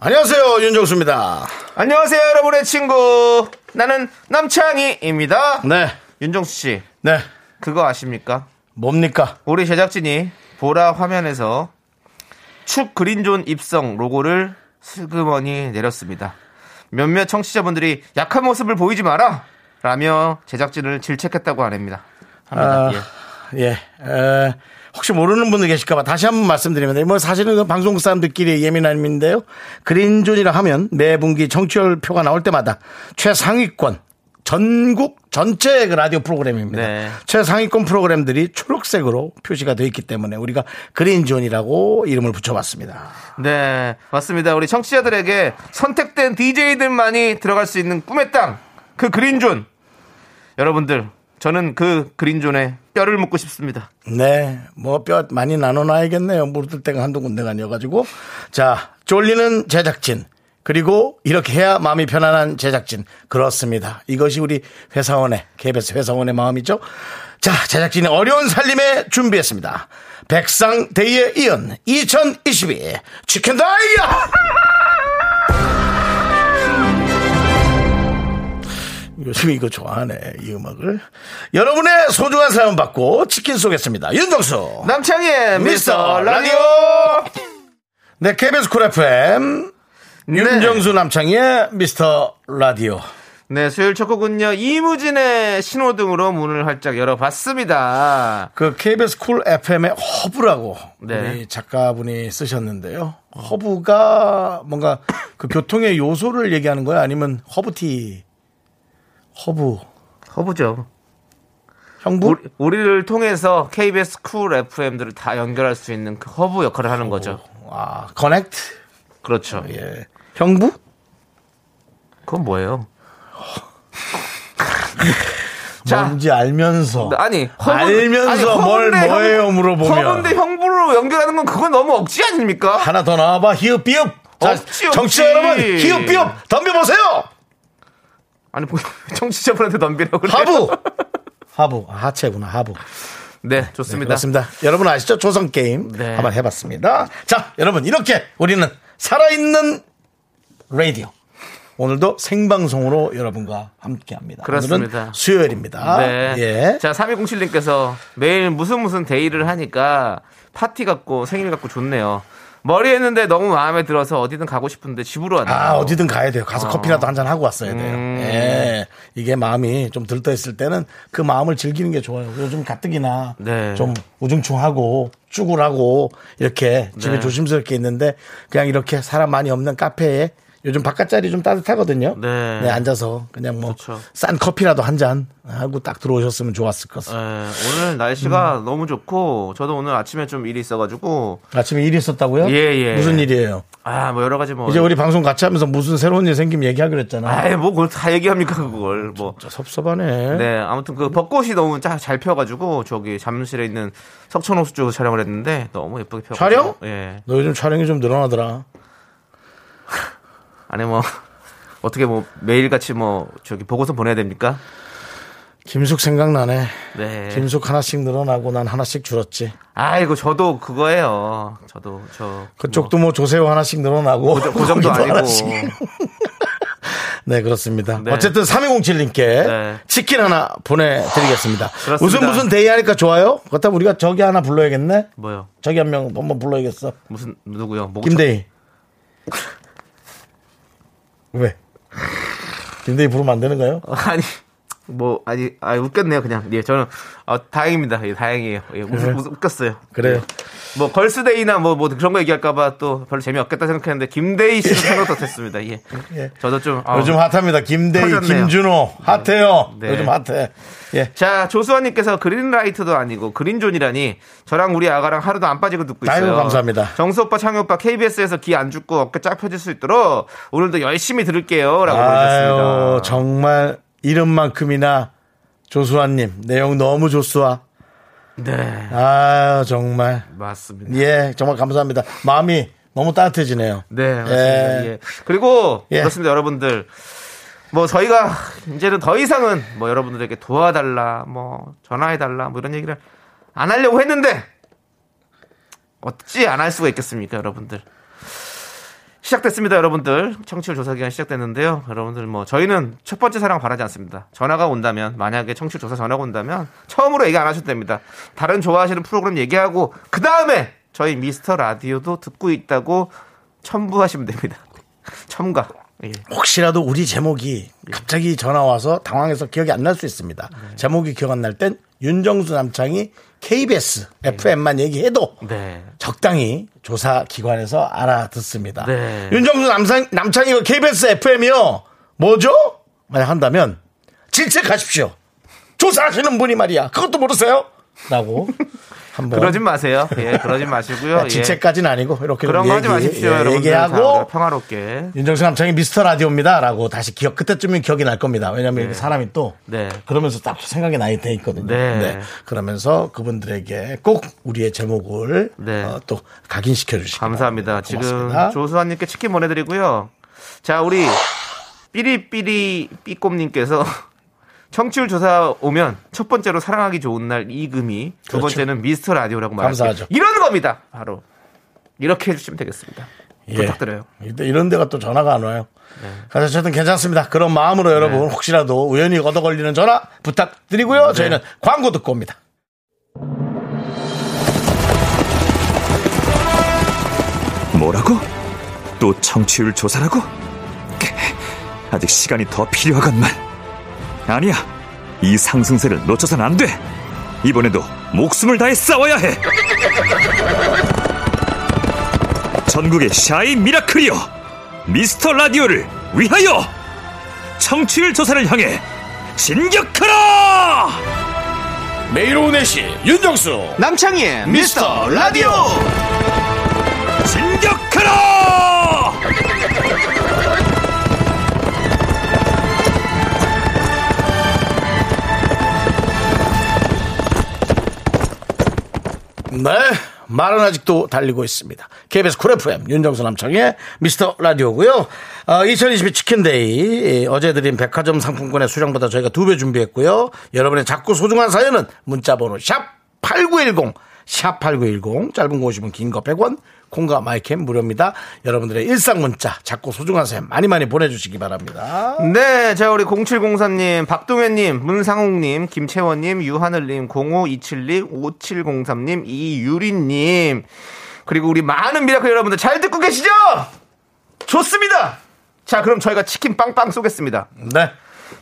안녕하세요 윤정수입니다. 안녕하세요, 여러분의 친구. 나는 남창희입니다. 네, 윤정수 씨, 네 그거 아십니까? 뭡니까? 우리 제작진이 보라 화면에서 축 그린존 입성 로고를 슬그머니 내렸습니다. 몇몇 청취자분들이 약한 모습을 보이지 마라! 라며 제작진을 질책했다고 합니다. 아, 합니다. 예. 예, 에, 혹시 모르는 분들 계실까봐 다시 한번 말씀드립니다. 뭐 사실은 그 방송 사람들끼리 예민함인데요. 그린존이라 하면 매 분기 청취율표가 나올 때마다 최상위권 전국 전체 그 라디오 프로그램입니다. 네. 최상위권 프로그램들이 초록색으로 표시가 되어 있기 때문에 우리가 그린존이라고 이름을 붙여봤습니다. 네, 맞습니다. 우리 청취자들에게 선택된 DJ들만이 들어갈 수 있는 꿈의 땅, 그 그린존. 여러분들, 저는 그 그린존에 뼈를 묻고 싶습니다. 네, 뭐 뼈 많이 나눠놔야겠네요. 물들 때가 한두 군데가 아니어가지고. 자, 쫄리는 제작진. 그리고 이렇게 해야 마음이 편안한 제작진. 그렇습니다. 이것이 우리 회사원의, KBS 회사원의 마음이죠. 자, 제작진이 어려운 살림에 준비했습니다. 백상데이에 이은 2022 치킨 다이아! 요즘 이거 좋아하네, 이 음악을. 여러분의 소중한 사연 받고 치킨 쏘겠습니다. 윤정수. 남창희의 미스터 라디오! 네, KBS 쿨 FM. 윤정수 남창희의 미스터 라디오. 네, 수요일 첫 곡은요, 이무진의 신호등으로 문을 활짝 열어봤습니다. 그 KBS 쿨 FM의 허브라고 네. 우리 작가분이 쓰셨는데요. 허브가 뭔가 그 교통의 요소를 얘기하는 거야? 아니면 허브티, 허브, 허브죠. 형부? 우리, 우리 를 통해서 KBS 쿨 FM들을 다 연결할 수 있는 그 허브 역할을 하는 거죠. 아, connect? 그렇죠. 예. 형부? 그건 뭐예요? 자, 뭔지 알면서. 아니, 허브, 알면서 아니, 뭘 뭐예요 형- 물어보면. 허브인데 형부로 연결하는 건 그건 너무 억지 아닙니까? 하나 더 나와봐. 히읗, 비읍. 자, 없지, 없지. 청취자 여러분, 히읗, 비읍. 덤벼보세요! 아니, 뭐, 청취자분한테 덤비라고? 하부. 하부. 아, 하체구나, 하부. 네, 네, 좋습니다. 그렇습니다. 여러분 아시죠? 조선 게임 네. 한번 해봤습니다. 자, 여러분 이렇게 우리는 살아있는 라디오. 오늘도 생방송으로 여러분과 함께합니다. 그렇습니다. 수요일입니다. 네. 예. 자, 3207님께서 매일 무슨 무슨 데이를 하니까 파티 같고 생일 같고 좋네요. 머리 했는데 너무 마음에 들어서 어디든 가고 싶은데 집으로 왔네요. 아, 어디든 가야 돼요. 가서 커피라도 한 잔 하고 왔어야 돼요. 음. 예. 이게 마음이 좀 들떠 있을 때는 그 마음을 즐기는 게 좋아요. 요즘 가뜩이나 네. 좀 우중충하고 쭈글하고 이렇게 집에 네. 조심스럽게 있는데 그냥 이렇게 사람 많이 없는 카페에 요즘 바깥 자리 좀 따뜻하거든요. 네. 앉아서 그냥 뭐 그렇죠. 싼 커피라도 한 잔 하고 딱 들어오셨으면 좋았을 것 같습니다. 네, 오늘 날씨가 너무 좋고 저도 오늘 아침에 좀 일이 있어가지고 아침에 일이 있었다고요? 예, 예. 무슨 일이에요? 아 뭐 여러 가지 뭐 이제 우리 방송 같이 하면서 무슨 새로운 일 생기면 얘기하기로 했잖아. 아이 뭐 그걸 다 얘기합니까 그걸 뭐 진짜 섭섭하네. 네, 아무튼 그 벚꽃이 너무 짜- 잘 펴가지고 저기 잠실에 있는 석천호수 쪽에서 촬영을 했는데 너무 예쁘게 펴. 촬영? 예. 너 요즘 촬영이 좀 늘어나더라. 안에 뭐 어떻게 뭐 매일 같이 뭐 저기 보고서 보내야 됩니까? 김숙 생각나네. 네. 김숙 하나씩 늘어나고 난 하나씩 줄었지. 아이고 저도 그거예요. 저도 저 그쪽도 뭐 조세호 하나씩 늘어나고. 그, 그 정도 아니고. 하나씩. 네, 그렇습니다. 네. 어쨌든 3207님께 네. 치킨 하나 보내드리겠습니다. 그렇습니다. 무슨 무슨 day 하니까 좋아요? 그렇다면 우리가 저기 하나 불러야겠네? 뭐요? 저기 한 명 한번 불러야겠어. 무슨 누구요? 뭐 김대희. 왜? 김대희 부르면 안 되는가요? 저- 아니 뭐 아니 아 웃겼네요 그냥 예 저는 어, 다행입니다 예 다행이에요 예, 웃, 그래. 웃, 웃겼어요 그래요. 뭐 걸스데이나 뭐, 뭐 그런 거 얘기할까봐 또 별로 재미없겠다 생각했는데 김대희 씨도 생각도 됐습니다 예 예. 저도 좀 아, 요즘 핫합니다. 김대희, 터졌네요. 김준호 핫해요. 네. 요즘 핫해. 예. 자 조수환님께서 그린라이트도 아니고 그린존이라니 저랑 우리 아가랑 하루도 안 빠지고 듣고 있어요. 아이고, 감사합니다. 정수 오빠, 창희 오빠 KBS에서 귀 안 죽고 어깨 쫙 펴질 수 있도록 오늘도 열심히 들을게요 라고 보내셨습니다. 아유, 정말 이름만큼이나 조수아님 내용 너무 좋수아. 네 아유 정말 맞습니다. 예 정말 감사합니다. 마음이 너무 따뜻해지네요. 네 맞습니다. 예. 예. 그리고 예. 그렇습니다 여러분들. 뭐 저희가 이제는 더 이상은 뭐 여러분들에게 도와달라 뭐 전화해달라 뭐 이런 얘기를 안 하려고 했는데 어찌 안 할 수가 있겠습니까 여러분들? 시작됐습니다 여러분들. 청취율 조사 기간 시작됐는데요. 여러분들 뭐 저희는 첫 번째 사랑 바라지 않습니다. 전화가 온다면 만약에 청취율 조사 전화가 온다면 처음으로 얘기 안 하셔도 됩니다. 다른 좋아하시는 프로그램 얘기하고 그 다음에 저희 미스터 라디오도 듣고 있다고 첨부하시면 됩니다. 첨가 예. 혹시라도 우리 제목이 갑자기 전화 와서 당황해서 기억이 안 날 수 있습니다. 네. 제목이 기억 안 날 땐 윤정수 남창이 KBS FM만 얘기해도 네. 적당히 조사 기관에서 알아듣습니다. 네. 윤정수 남상, 남창이가 KBS FM이요. 뭐죠? 만약 한다면 질책하십시오. 조사하시는 분이 말이야. 그것도 모르세요? 라고 한번 그러진 마세요 예 그러진 마시고요 예. 질책까지는 아니고 이렇게 그런 좀거 하지 얘기- 마십시오 예, 얘기하고 자, 평화롭게 윤정수 남창이 미스터 라디오입니다라고 다시 기억 그때쯤엔 기억이 날 겁니다. 왜냐하면 사람이 또 네. 그러면서 딱 생각이 나게 돼 있거든요. 네. 그러면서 그분들에게 꼭 우리의 제목을 네. 어, 또 각인시켜 주시기 감사합니다. 바랍니다. 지금 고맙습니다. 조수환님께 치킨 보내드리고요. 자, 우리 삐리삐리 삐꼼님께서 청취율 조사 오면 첫 번째로 사랑하기 좋은 날 이금희, 두 그렇죠. 번째는 미스터 라디오라고 말하죠. 감사하죠. 이런 겁니다. 바로 이렇게 해주시면 되겠습니다. 예. 부탁드려요. 이때 이런 데가 또 전화가 안 와요. 네. 그래서 어쨌든 괜찮습니다. 그런 마음으로 여러분 혹시라도 우연히 얻어 걸리는 전화 부탁드리고요. 네. 저희는 광고 듣고 옵니다. 뭐라고? 또 청취율 조사라고? 아직 시간이 더 필요하건만. 아니야. 이 상승세를 놓쳐선 안 돼. 이번에도 목숨을 다해 싸워야 해. 전국의 샤이 미라클이여. 미스터 라디오를 위하여. 청취율 조사를 향해 진격하라! 매일 오후 4시 윤정수 남창희의 미스터 라디오! 네. 말은 아직도 달리고 있습니다. KBS 쿨 FM 윤정수 남창희의 미스터 라디오고요. 어, 2022 치킨 day 예, 어제 드린 백화점 상품권의 수량보다 저희가 두 배 준비했고요. 여러분의 작고 소중한 사연은 문자번호 샵 8910, 샵 8910, 짧은 거 50원, 긴거 100원, 콩과 마이케이 무료입니다. 여러분들의 일상 문자, 작고 소중한 사연 많이 많이 보내주시기 바랍니다. 네, 자 우리 0704님, 박동현님, 문상욱님, 김채원님, 유하늘님, 0527님, 5703님, 이유리님, 그리고 우리 많은 미라클 여러분들 잘 듣고 계시죠? 좋습니다. 자, 그럼 저희가 치킨 빵빵 쏘겠습니다. 네.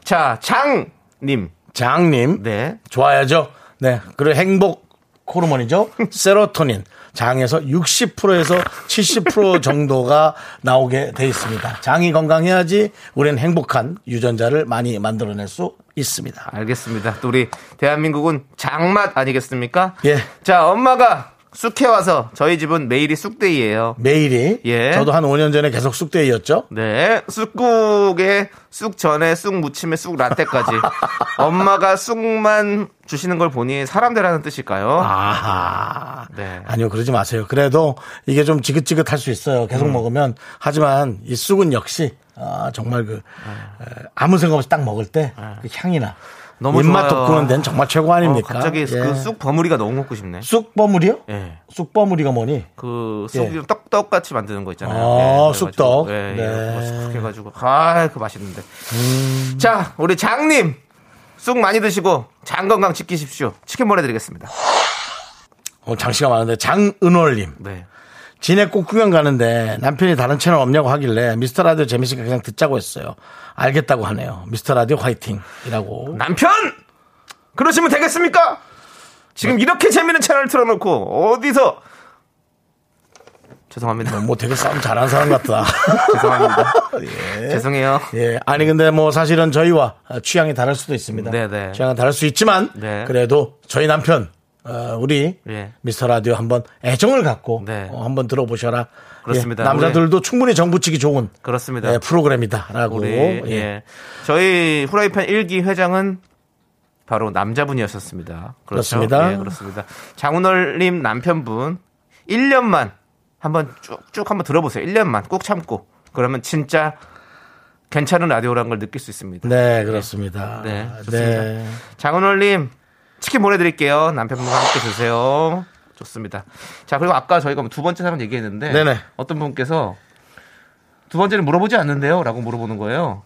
자, 장님, 장님. 네, 좋아야죠. 네. 그리고 행복 호르몬이죠. 세로토닌. 장에서 60%에서 70% 정도가 나오게 돼 있습니다. 장이 건강해야지 우리는 행복한 유전자를 많이 만들어낼 수 있습니다. 알겠습니다. 또 우리 대한민국은 장맛 아니겠습니까? 예. 자, 엄마가 쑥해 와서 저희 집은 매일이 쑥데이예요. 매일이. 예. 저도 한 5년 전에 계속 쑥대이였죠. 네. 쑥국에 쑥 전에 쑥 무침에 쑥 라떼까지. 엄마가 쑥만 주시는 걸 보니 사람 되라는 뜻일까요? 아하. 네. 아니요, 그러지 마세요. 그래도 이게 좀 지긋지긋할 수 있어요. 음. 계속 먹으면. 하지만 이 쑥은 역시 아, 정말 그 에, 아무 생각 없이 딱 먹을 때 그 향이나 너무 입맛 좋아요. 돋구는 데는 정말 최고 아닙니까? 어, 갑자기 예. 그쑥 버무리가 너무 먹고 싶네. 쑥 버무리요? 예. 쑥 버무리가 뭐니? 그 예. 쑥 떡떡 같이 만드는 거 있잖아요. 아, 그래가지고, 쑥떡. 예, 네. 예. 쑥 해가지고 아, 그 맛있는데. 자, 우리 장님 쑥 많이 드시고 장 건강 지키십시오. 치킨 보내드리겠습니다. 어, 장씨가 많은데 장은월님. 네. 진해 꽃구경 가는데 남편이 다른 채널 없냐고 하길래 미스터 라디오 재밌으니까 그냥 듣자고 했어요. 알겠다고 하네요. 미스터 라디오 화이팅이라고. 남편! 그러시면 되겠습니까? 지금 이렇게 재밌는 채널 틀어놓고 어디서 죄송합니다. 뭐 되게 싸움 잘하는 사람 같다. 죄송합니다. 죄송해요. 예. 아니 근데 뭐 사실은 저희와 취향이 다를 수도 있습니다. 네네. 취향은 다를 수 있지만 네. 그래도 저희 남편 어, 우리 예. 미스터 라디오 한번 애정을 갖고 네. 어, 한번 들어보셔라. 그렇습니다. 예, 남자들도 충분히 정부치기 좋은 그렇습니다. 예, 프로그램이다라고. 우리 예. 예. 저희 후라이팬 1기 회장은 바로 남자분이었었습니다. 그렇죠? 그렇습니다. 예, 그렇습니다. 장훈월님 남편분 1년만 한번 쭉쭉 한번 들어보세요. 1년만 꼭 참고 그러면 진짜 괜찮은 라디오라는 걸 느낄 수 있습니다. 네, 그렇습니다. 네, 좋습니다. 네. 장훈월님 치킨 보내드릴게요. 남편분과 함께 드세요. 좋습니다. 자 그리고 아까 저희가 두 번째 사연 얘기했는데 네네. 어떤 분께서 두 번째는 물어보지 않는데요 라고 물어보는 거예요.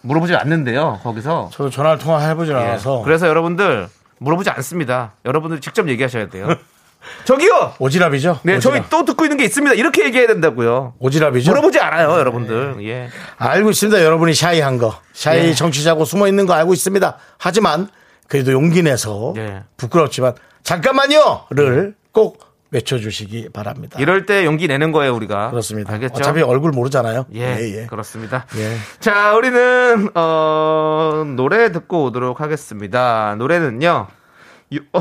물어보지 않는데요. 거기서 저도 전화를 통화해보질 예. 않아서 그래서 여러분들 물어보지 않습니다. 여러분들 직접 얘기하셔야 돼요. 저기요. 오지랖이죠. 네, 오지랖. 저희 또 듣고 있는 게 있습니다. 이렇게 얘기해야 된다고요. 오지랖이죠. 물어보지 않아요, 여러분들. 예. 알고 있습니다. 여러분이 샤이한 거. 샤이 예. 정치자고 숨어 있는 거 알고 있습니다. 하지만 그래도 용기 내서 예. 부끄럽지만 잠깐만요를 꼭 외쳐주시기 바랍니다. 이럴 때 용기 내는 거예요, 우리가. 그렇습니다. 알겠죠? 어차피 얼굴 모르잖아요. 예, 그렇습니다. 예. 자, 우리는 어, 노래 듣고 오도록 하겠습니다. 노래는요. 유, 어,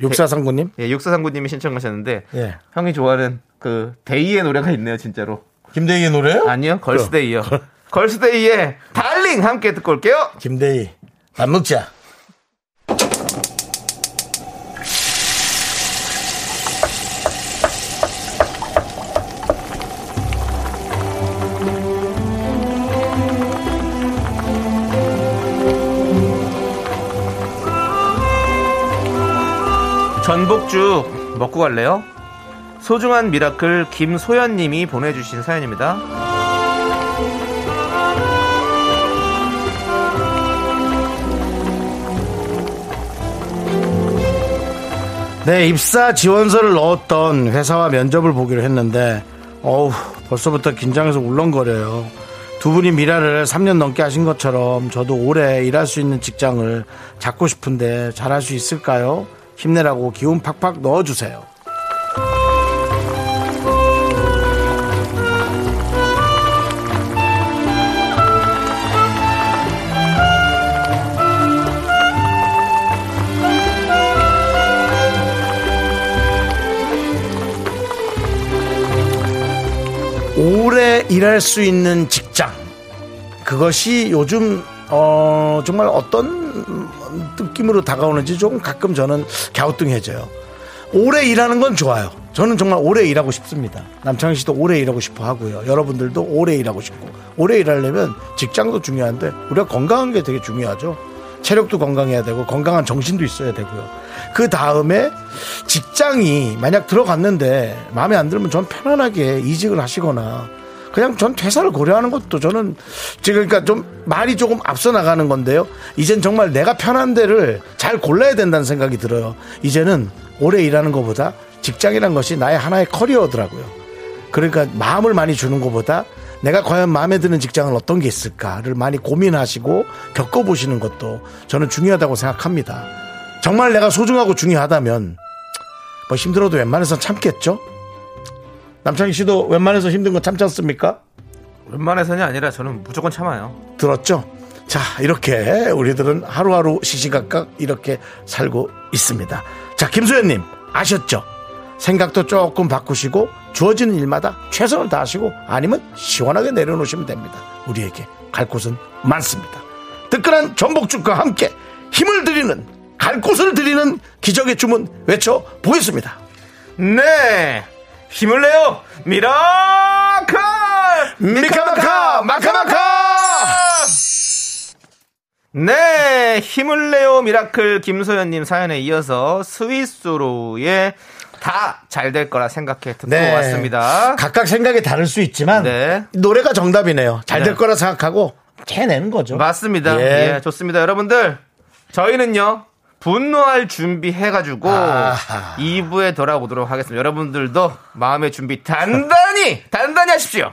육사상구님. 예, 육사상구님이 신청하셨는데 예. 형이 좋아하는 그 데이의 노래가 있네요, 진짜로. 김대희의 노래요? 아니요, 걸스데이요. 걸스데이의 Darling 함께 듣고 올게요. 김대희. 밥 먹자. 전복죽 먹고 갈래요? 소중한 미라클 김소연님이 보내주신 사연입니다. 네, 입사 지원서를 넣었던 회사와 면접을 보기로 했는데, 어우, 벌써부터 긴장해서 울렁거려요. 두 분이 미라를 3년 넘게 하신 것처럼 저도 오래 일할 수 있는 직장을 잡고 싶은데 잘할 수 있을까요? 힘내라고 기운 팍팍 넣어주세요. 오래 일할 수 있는 직장. 그것이 요즘, 어, 정말 어떤 느낌으로 다가오는지 조금 가끔 저는 갸우뚱해져요. 오래 일하는 건 좋아요. 저는 정말 오래 일하고 싶습니다. 남창희 씨도 오래 일하고 싶어 하고요. 여러분들도 오래 일하고 싶고. 오래 일하려면 직장도 중요한데 우리가 건강한 게 되게 중요하죠. 체력도 건강해야 되고 건강한 정신도 있어야 되고요. 그 다음에 직장이 만약 들어갔는데 마음에 안 들면 전 편안하게 이직을 하시거나 그냥 전 퇴사를 고려하는 것도 저는 지금 그러니까 좀 말이 조금 앞서 나가는 건데요. 이젠 정말 내가 편한 데를 잘 골라야 된다는 생각이 들어요. 이제는 오래 일하는 것보다 직장이란 것이 나의 하나의 커리어더라고요. 그러니까 마음을 많이 주는 것보다 내가 과연 마음에 드는 직장은 어떤 게 있을까를 많이 고민하시고 겪어보시는 것도 저는 중요하다고 생각합니다. 정말 내가 소중하고 중요하다면 뭐 힘들어도 웬만해서 참겠죠? 남창희 씨도 웬만해서 힘든 거 참지 않습니까? 웬만해서는 아니라 저는 무조건 참아요. 들었죠? 자, 이렇게 우리들은 하루하루 시시각각 이렇게 살고 있습니다. 자, 김소연님, 아셨죠? 생각도 조금 바꾸시고 주어지는 일마다 최선을 다하시고 아니면 시원하게 내려놓으시면 됩니다. 우리에게 갈 곳은 많습니다. 뜨끈한 전복죽과 함께 힘을 드리는 갈 곳을 드리는 기적의 주문 외쳐 보겠습니다. 네! 힘을 내요! 미라클! 미카마카 마카마카 네! 힘을 내요! 미라클 김소연님 사연에 이어서 스위스로의 다 잘 될 거라 생각해 듣고 왔습니다. 네. 각각 생각이 다를 수 있지만 네. 노래가 정답이네요. 잘될 네. 거라 생각하고 해내는 거죠. 맞습니다. 예. 예. 좋습니다. 여러분들, 저희는요, 분노할 준비 해가지고 아하. 2부에 돌아오도록 하겠습니다. 여러분들도 마음의 준비 단단히 단단히 하십시오.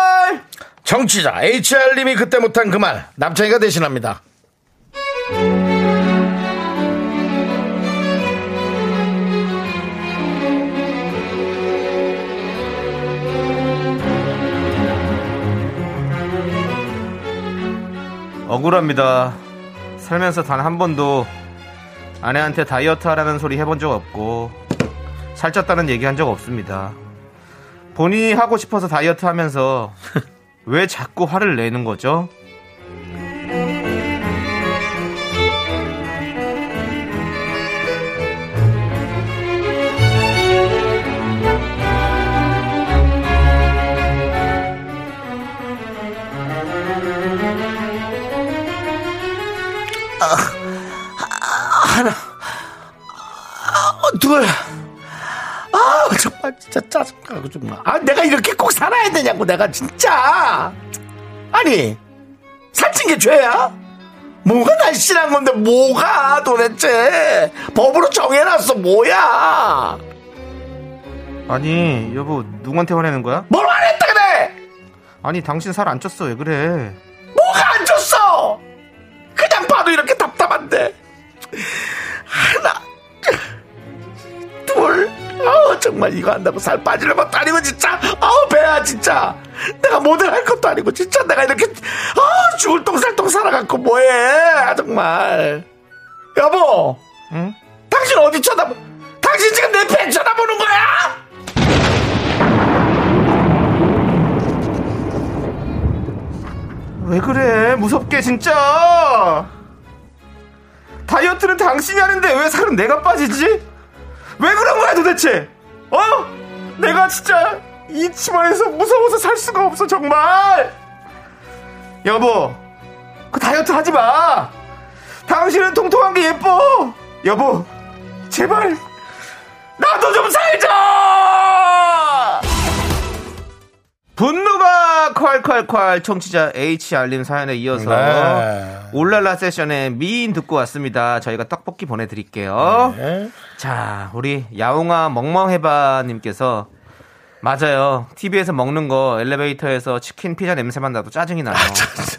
정치자 HR님이 그때 못한 그 말 남창희가 대신합니다 억울합니다. 살면서 단 한 번도 아내한테 다이어트 하라는 소리 해본 적 없고 살쪘다는 얘기 한 적 없습니다. 본인이 하고 싶어서 다이어트 하면서 왜 자꾸 화를 내는 거죠? 어, 둘. 아, 정말 진짜 짜증나고 정말. 아, 내가 이렇게 꼭 살아야 되냐고, 내가 진짜. 아니, 살찐 게 죄야? 뭐가 날씬한 건데, 뭐가 도대체? 법으로 정해놨어, 뭐야? 아니 여보 누구한테 화내는 거야? 뭘 말했다 그래? 아니 당신 살 안 쪘어 왜 그래? 뭐가 안 줬어? 그냥 봐도 이렇게 답답한데. 정말 이거 한다고 살 빠지는 것도 아니고, 진짜. 아우, 배야, 진짜. 내가 모델 할 것도 아니고, 진짜 내가 이렇게, 아 죽을 똥살똥 살아갖고 뭐해, 정말. 여보, 응? 당신 어디 쳐다보, 당신 지금 내 팬 쳐다보는 거야? 왜 그래 무섭게 진짜 다이어트는 당신이 하는데 왜 살은 내가 빠지지? 왜 그런 거야 도대체 어? 내가 진짜 이 치마에서 무서워서 살 수가 없어 정말! 여보 그 다이어트 하지 마! 당신은 통통한 게 예뻐! 여보 제발 나도 좀 살자 분노가 콸콸콸 청취자 H 알림 사연에 이어서 네. 올랄라 세션의 미인 듣고 왔습니다. 저희가 떡볶이 보내드릴게요. 네. 자, 우리 야옹아 멍멍해바님께서 맞아요. TV에서 먹는 거 엘리베이터에서 치킨 피자 냄새만 나도 짜증이 나요.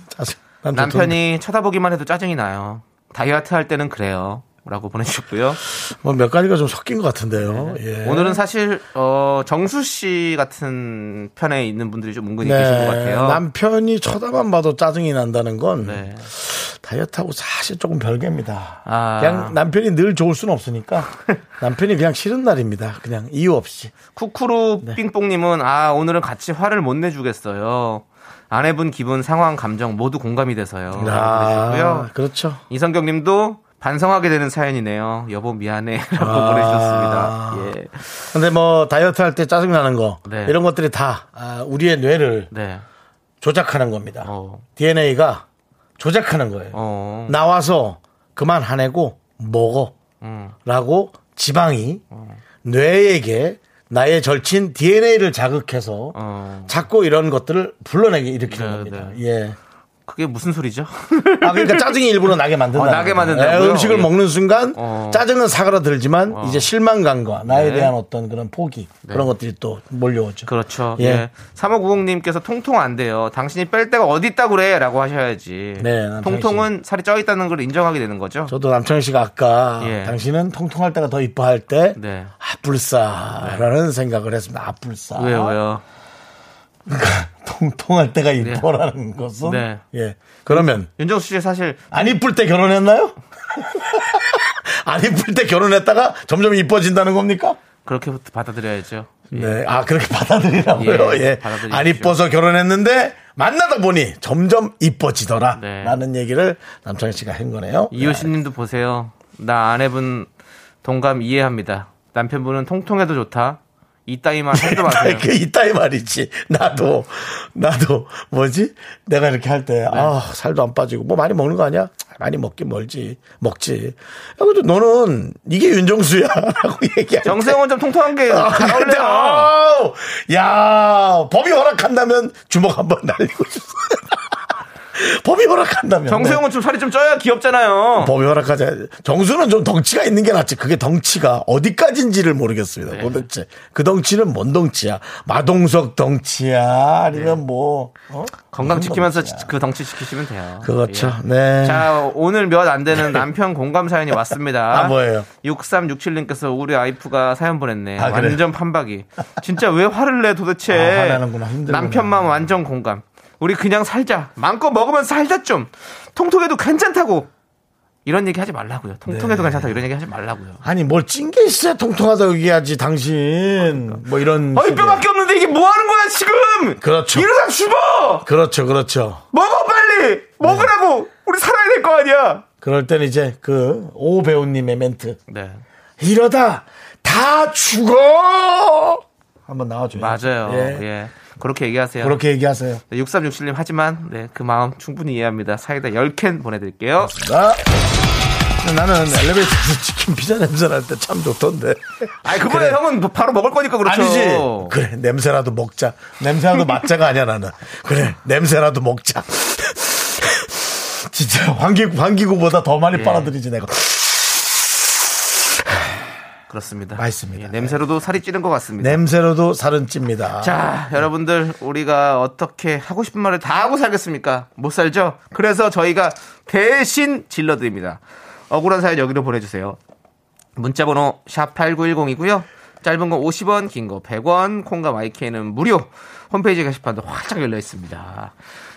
짜증. 난 남편이 쳐다보기만 해도 짜증이 나요. 다이어트 할 때는 그래요. 라고 보내주셨고요. 뭐 몇 가지가 좀 섞인 것 같은데요. 예. 네. 오늘은 사실 어, 정수 씨 같은 편에 있는 분들이 좀 은근히 계신 것 같아요. 네. 남편이 쳐다만 봐도 짜증이 난다는 건 네. 다이어트하고 사실 조금 별개입니다. 아. 그냥 남편이 늘 좋을 수는 없으니까 남편이 그냥 싫은 날입니다. 그냥 이유 없이. 쿠쿠루 네. 삥뽕님은 아 오늘은 같이 화를 못 내주겠어요. 아내분 기분, 상황, 감정 모두 공감이 돼서요. 아. 그렇죠. 이성경님도 반성하게 되는 사연이네요. 여보 미안해라고 아. 보내주셨습니다. 예, 근데 뭐 다이어트 할 때 짜증 나는 거 네. 이런 것들이 다 아, 우리의 뇌를 네, 조작하는 겁니다. 어. DNA가 조작하는 거예요. 어, 나와서 그만 화내고 먹어. 음, 라고 지방이 뇌에게 나의 절친 DNA를 자극해서 어, 자꾸 이런 것들을 불러내게 일으키는 네, 겁니다. 네. 예. 그게 무슨 소리죠? 아, 그러니까 짜증이 일부러 나게 만든다. 어, 나게 만든다고요? 음식을 예. 먹는 순간 어. 짜증은 사그라들지만 이제 실망감과 나에 네. 대한 어떤 그런 포기 그런 것들이 또 몰려오죠. 그렇죠. 예. 예. 3590님께서 통통 안 돼요. 당신이 뺄 데가 어디 있다고 그래? 라고 하셔야지. 네, 통통은 살이 쪄 있다는 걸 인정하게 되는 거죠. 저도 남창희 씨가 아까 예. 당신은 통통할 때가 더 이뻐할 때 네. 아뿔싸라는 생각을 했습니다. 아뿔싸. 왜요, 왜요? 통통할 때가 이뻐라는 것은 네. 예. 그러면 윤정수 씨 사실 안 이쁠 때 결혼했나요? 안 이쁠 때 결혼했다가 점점 이뻐진다는 겁니까? 그렇게 받아들여야죠. 예. 네. 아, 그렇게 받아들이라고요? 예, 예. 안 이뻐서 결혼했는데 만나다 보니 점점 이뻐지더라. 네. 라는 얘기를 남창희 씨가 한 거네요. 이효신님도 보세요. 나 아내분 동감 이해합니다. 남편분은 통통해도 좋다. 이따위만 하지도 마세요. 그 이따위 말이지. 나도, 나도, 뭐지? 내가 이렇게 할 때, 아, 살도 안 빠지고, 뭐 많이 먹는 거 아니야? 많이 먹긴 멀지. 먹지. 야, 그래도 너는 이게 윤정수야. 라고 얘기할 때. 정세영은 좀 통통한 게 아, 잘 근데. 아우, 야, 법이 허락한다면 주먹 한번 날리고 싶어. 법이 허락한다면. 정세영은 좀 살이 좀 쪄야 귀엽잖아요. 법이 허락하자. 정수는 좀 덩치가 있는 게 낫지. 그게 덩치가 어디까지인지를 모르겠습니다. 네. 도대체. 그 덩치는 뭔 덩치야? 마동석 덩치야? 아니면 네. 뭐, 어? 건강 지키면서 덩치야? 그 덩치 지키시면 돼요. 그렇죠. 예. 네. 자, 오늘 몇 안 되는 남편 공감 사연이 왔습니다. 아, 뭐예요? 6367님께서 우리 아이프가 사연 보냈네. 아, 그래요? 완전 판박이. 진짜 왜 화를 내 도대체. 아. 남편만 완전 공감. 우리 그냥 살자. 마음껏 먹으면서 살자 좀. 통통해도 괜찮다고. 이런 얘기 하지 말라고요. 통통해도 네. 괜찮다고 이런 얘기 하지 말라고요. 아니, 뭘 찐 게 있어야 통통하다고 얘기하지, 당신. 뭐 이런. 어이 식의. 뼈밖에 없는데 이게 뭐 하는 거야 지금? 그렇죠. 이러다 죽어. 그렇죠, 그렇죠. 먹어 빨리. 먹으라고. 우리 살아야 될 거 아니야. 그럴 땐 이제 그, 오 배우님의 멘트. 네. 이러다 다 죽어! 한번 나와줘요. 맞아요. 예. 예. 그렇게 얘기하세요. 그렇게 얘기하세요. 6367님 하지만 네, 그 마음 충분히 이해합니다. 사이다 10캔 보내드릴게요. 나 나는 엘리베이터에서 치킨 피자 냄새 날 때 참 좋던데. 아니 그거는 형은 바로 먹을 거니까 그렇죠. 아니지. 그래 냄새라도 먹자. 냄새라도 맞자가 아니야 나는. 그래 냄새라도 먹자. 진짜 환기 환기구보다 더 많이 예. 빨아들이지 내가. 그렇습니다. 맛있습니다. 예, 냄새로도 살이 찌는 것 같습니다. 냄새로도 살은 찝니다. 자, 여러분들 우리가 어떻게 하고 싶은 말을 다 하고 살겠습니까? 못 살죠? 그래서 저희가 대신 질러드립니다. 억울한 사연 여기로 보내주세요. 문자번호 샵 8910이고요. 짧은 거 50원, 긴 거 100원, 콩과 마이크는 무료. 홈페이지 게시판도 활짝 열려 있습니다.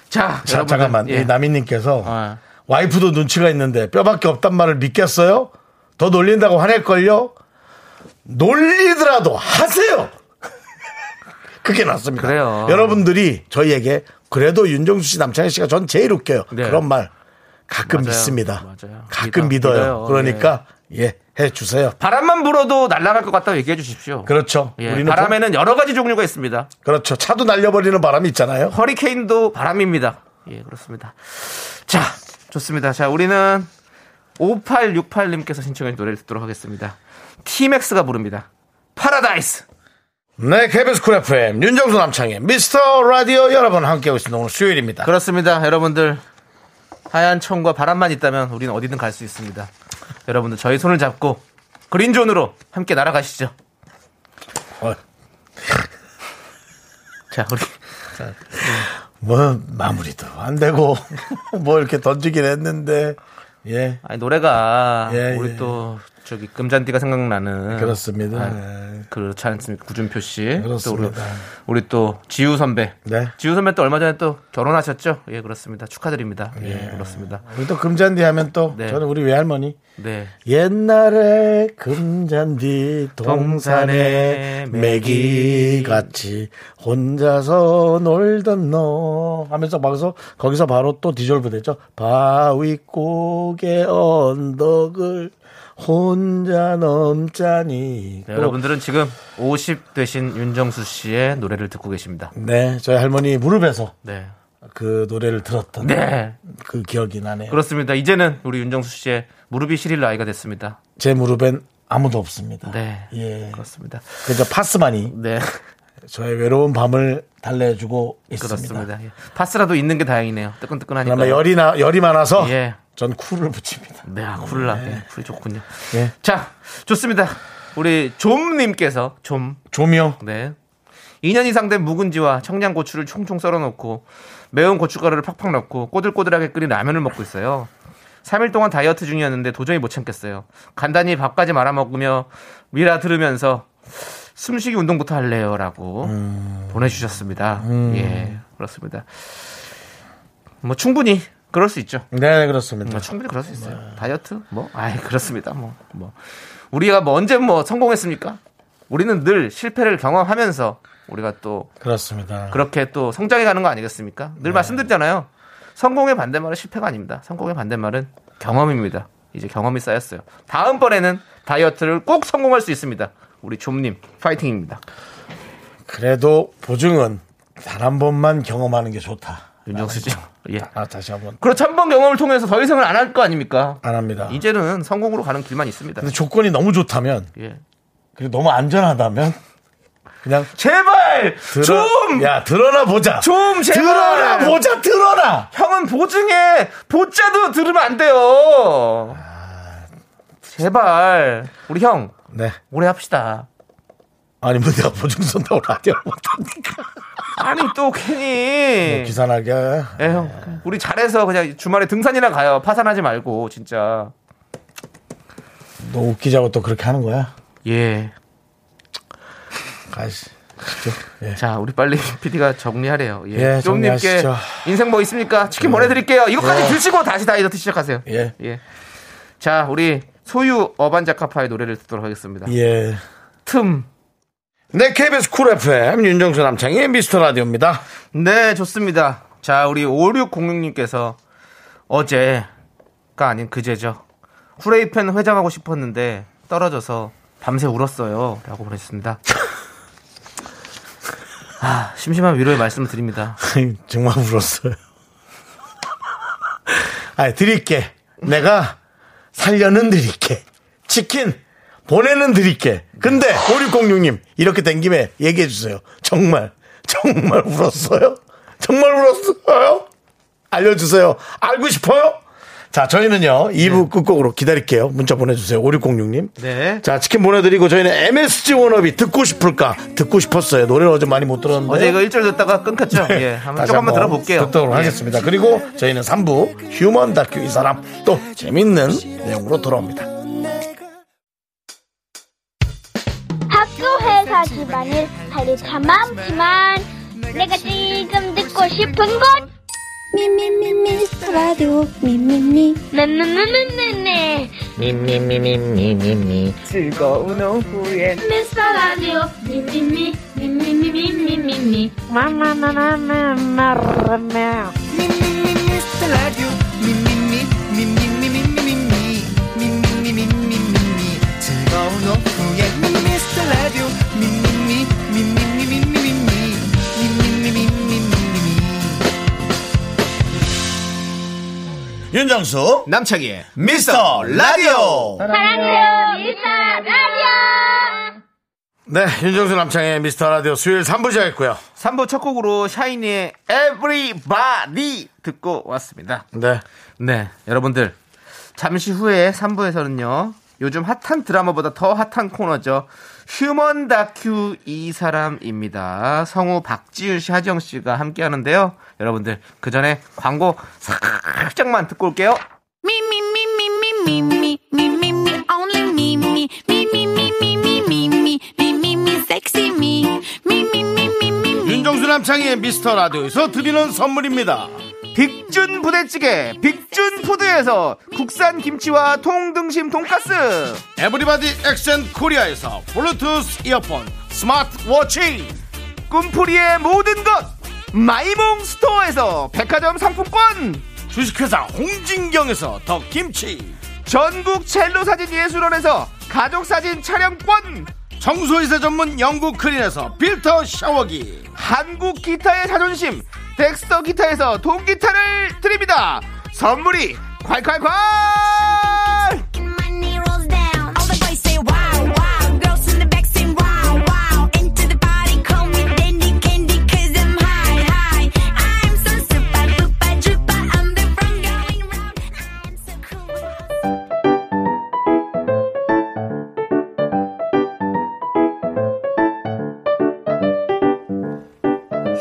자, 자, 여러분들, 잠깐만 예. 이 남인님께서 아. 와이프도 눈치가 있는데 뼈밖에 없단 말을 믿겠어요? 더 놀린다고 화낼걸요? 놀리더라도 하세요. 그게 낫습니다. 그래요. 여러분들이 저희에게 그래도 윤정수 씨, 남창희 씨가 전 제일 웃겨요. 네. 그런 말 가끔 맞아요. 믿습니다. 맞아요. 가끔 믿어-. 믿어요. 그러니까 예, 해 주세요. 바람만 불어도 날아갈 것 같다고 얘기해 주십시오. 그렇죠. 예, 우리는 바람에는 여러 가지 종류가 있습니다. 그렇죠. 차도 날려버리는 바람이 있잖아요. 허리케인도 바람입니다. 예, 그렇습니다. 자, 좋습니다. 자, 우리는 5868님께서 신청해 노래를 듣도록 하겠습니다. 티맥스가 부릅니다. 파라다이스. 네, KBS 쿨 FM 윤정수 남창희 미스터 라디오 여러분 함께하고 있습니다. 오늘 수요일입니다. 그렇습니다. 여러분들 하얀 천과 바람만 있다면 우리는 어디든 갈 수 있습니다. 여러분들 저희 손을 잡고 그린존으로 함께 날아가시죠. 어, 자, 우리 뭐 마무리도 안 되고 뭐 이렇게 던지긴 했는데 예 아니 노래가 예, 우리 예. 또 저기 금잔디가 생각나는 그렇습니다. 아, 예. 그렇지 않습니까? 구준표 씨. 그렇습니다. 또 우리, 우리 또 지우 선배. 네. 지우 선배 또 얼마 전에 또 결혼하셨죠? 예, 그렇습니다. 축하드립니다. 예, 그렇습니다. 우리 또 금잔디 하면 또 네. 저는 우리 외할머니 네. 옛날에 금잔디 동산에 매기 같이 혼자서 놀던 너 하면서 막서 거기서 바로 또 디졸브 됐죠. 바위 꼭의 언덕을 혼자 넘자니. 네, 여러분들은 지금 50 되신 윤정수 씨의 노래를 듣고 계십니다. 네, 저희 할머니 무릎에서 네. 그 노래를 들었던 네. 그 기억이 나네요. 그렇습니다. 이제는 우리 윤정수 씨의 무릎이 시릴 나이가 됐습니다. 제 무릎엔 아무도 없습니다. 네. 예. 그렇습니다. 그저 파스만이 네. 저의 외로운 밤을 달래주고 있습니다. 그렇습니다. 예. 파스라도 있는 게 다행이네요. 뜨끈뜨끈하니까. 열이 나 열이 많아서 예. 전 쿨을 붙입니다. 네, 아, 쿨라. 네. 쿨이 좋군요. 예. 자, 좋습니다. 우리 좀님께서 좀, 조미요. 네. 2년 이상 된 묵은지와 청양고추를 총총 썰어놓고 매운 고춧가루를 팍팍 넣고 꼬들꼬들하게 끓인 라면을 먹고 있어요. 3일 동안 다이어트 중이었는데 도저히 못 참겠어요. 간단히 밥까지 말아 먹으며 미라 들으면서 숨쉬기 운동부터 할래요라고 보내주셨습니다. 예. 그렇습니다. 뭐 충분히 그럴 수 있죠. 네, 그렇습니다. 뭐 충분히 그럴 수 있어요. 다이어트 뭐 아이 그렇습니다. 뭐 뭐 우리가 뭐 언제 뭐 성공했습니까? 우리는 늘 실패를 경험하면서 우리가 또 그렇습니다. 그렇게 또 성장해 가는 거 아니겠습니까? 늘 말씀드리잖아요. 성공의 반대말은 실패가 아닙니다. 성공의 반대말은 경험입니다. 이제 경험이 쌓였어요. 다음번에는 다이어트를 꼭 성공할 수 있습니다. 우리 좀님 파이팅입니다. 그래도 보증은 단 한 번만 경험하는 게 좋다. 윤정수 씨. 예. 아, 다시 한 번 그렇죠. 한 번 경험을 통해서 더 이상은 안 할 거 아닙니까? 안 합니다. 이제는 성공으로 가는 길만 있습니다. 근데 조건이 너무 좋다면 예. 그리고 너무 안전하다면 그냥 제발 들어, 좀 야 드러나 보자. 좀 제발. 드러나 보자. 드러나. 형은 보증에 보자도 들으면 안 돼요. 제발 우리 형 네. 오래 합시다. 아니 뭐 내가 보증 선다고 라디오를 못합니까? 아니 또 괜히 기사나게. 예, 형. 우리 잘해서 그냥 주말에 등산이나 가요. 파산하지 말고 진짜. 너 웃기자고 또 그렇게 하는 거야? 예. 가시. 예. 자, 우리 빨리 PD가 정리하래요. 예. 예, 좀님께 정리하시죠. 인생 뭐 있습니까? 치킨 보내드릴게요. 이거까지 드시고 다시 다이어트 시작하세요. 예. 예. 자, 우리 소유 어반자카파의 노래를 듣도록 하겠습니다. 예. 틈. 네, KBS 쿨 FM 윤정수 남창희의 미스터 라디오입니다. 네, 좋습니다. 자, 우리 5606님께서 어제가 아닌 그제죠. 후레이팬 회장하고 싶었는데 떨어져서 밤새 울었어요. 라고 보냈습니다. 아, 심심한 위로의 말씀을 드립니다. 정말 울었어요. 아, 드릴게. 내가 살려는 드릴게. 치킨 보내는 드릴게. 근데 5606님 이렇게 된 김에 얘기해 주세요. 정말 정말 울었어요? 정말 울었어요? 알려주세요. 알고 싶어요? 자, 저희는요, 2부 끝곡으로 기다릴게요. 문자 보내주세요. 5606님. 네. 자, 치킨 보내드리고 저희는 MSG 워너비 듣고 싶을까? 듣고 싶었어요. 노래를 어제 많이 못 들었는데. 어제 이거 1절 듣다가 끊겼죠? 예. 한번 조금만 들어볼게요. 듣도록 예. 하겠습니다. 그리고 저희는 3부 휴먼 다큐 이 사람 또 재밌는 내용으로 돌아옵니다. 학교 회사 집안일 할일참 많지만 내가 지금 듣고 싶은 건 미미미 미스터 라디오 미미미 네네네네네 미미미미미미미 즐거운 오후에 미스터 라디오 미미미 미미미미미미미 미미미 미스터 라디오 미미미 미미미미미미 윤정수 남창희의 미스터 라디오. 사랑해요 미스터 라디오 네, 윤정수 남창희의 미스터 라디오 수요일 3부 시작했고요. 3부 첫 곡으로 샤이니의 Everybody 듣고 왔습니다. 네. 네, 여러분들. 잠시 후에 3부에서는요. 요즘 핫한 드라마보다 더 핫한 코너죠. 휴먼 다큐 이 사람입니다. 성우 박지윤 씨, 하정 씨가 함께 하는데요. 여러분들, 그 전에 광고 살짝만 듣고 올게요. 윤정수 남창의 미스터 라디오에서 드리는 선물입니다. 빅준 부대찌개, 빅준 푸드에서 국산 김치와 통등심 돈가스. 에브리바디 엑센 코리아에서 블루투스 이어폰 스마트워치. 꿈풀이의 모든 것. 마이몽 스토어에서 백화점 상품권. 주식회사 홍진경에서 더 김치. 전국 첼로 사진 예술원에서 가족 사진 촬영권. 청소이사 전문 영국 크린에서 필터 샤워기. 한국 기타의 자존심 덱스터 기타에서 동기타를 드립니다. 선물이 콸콸콸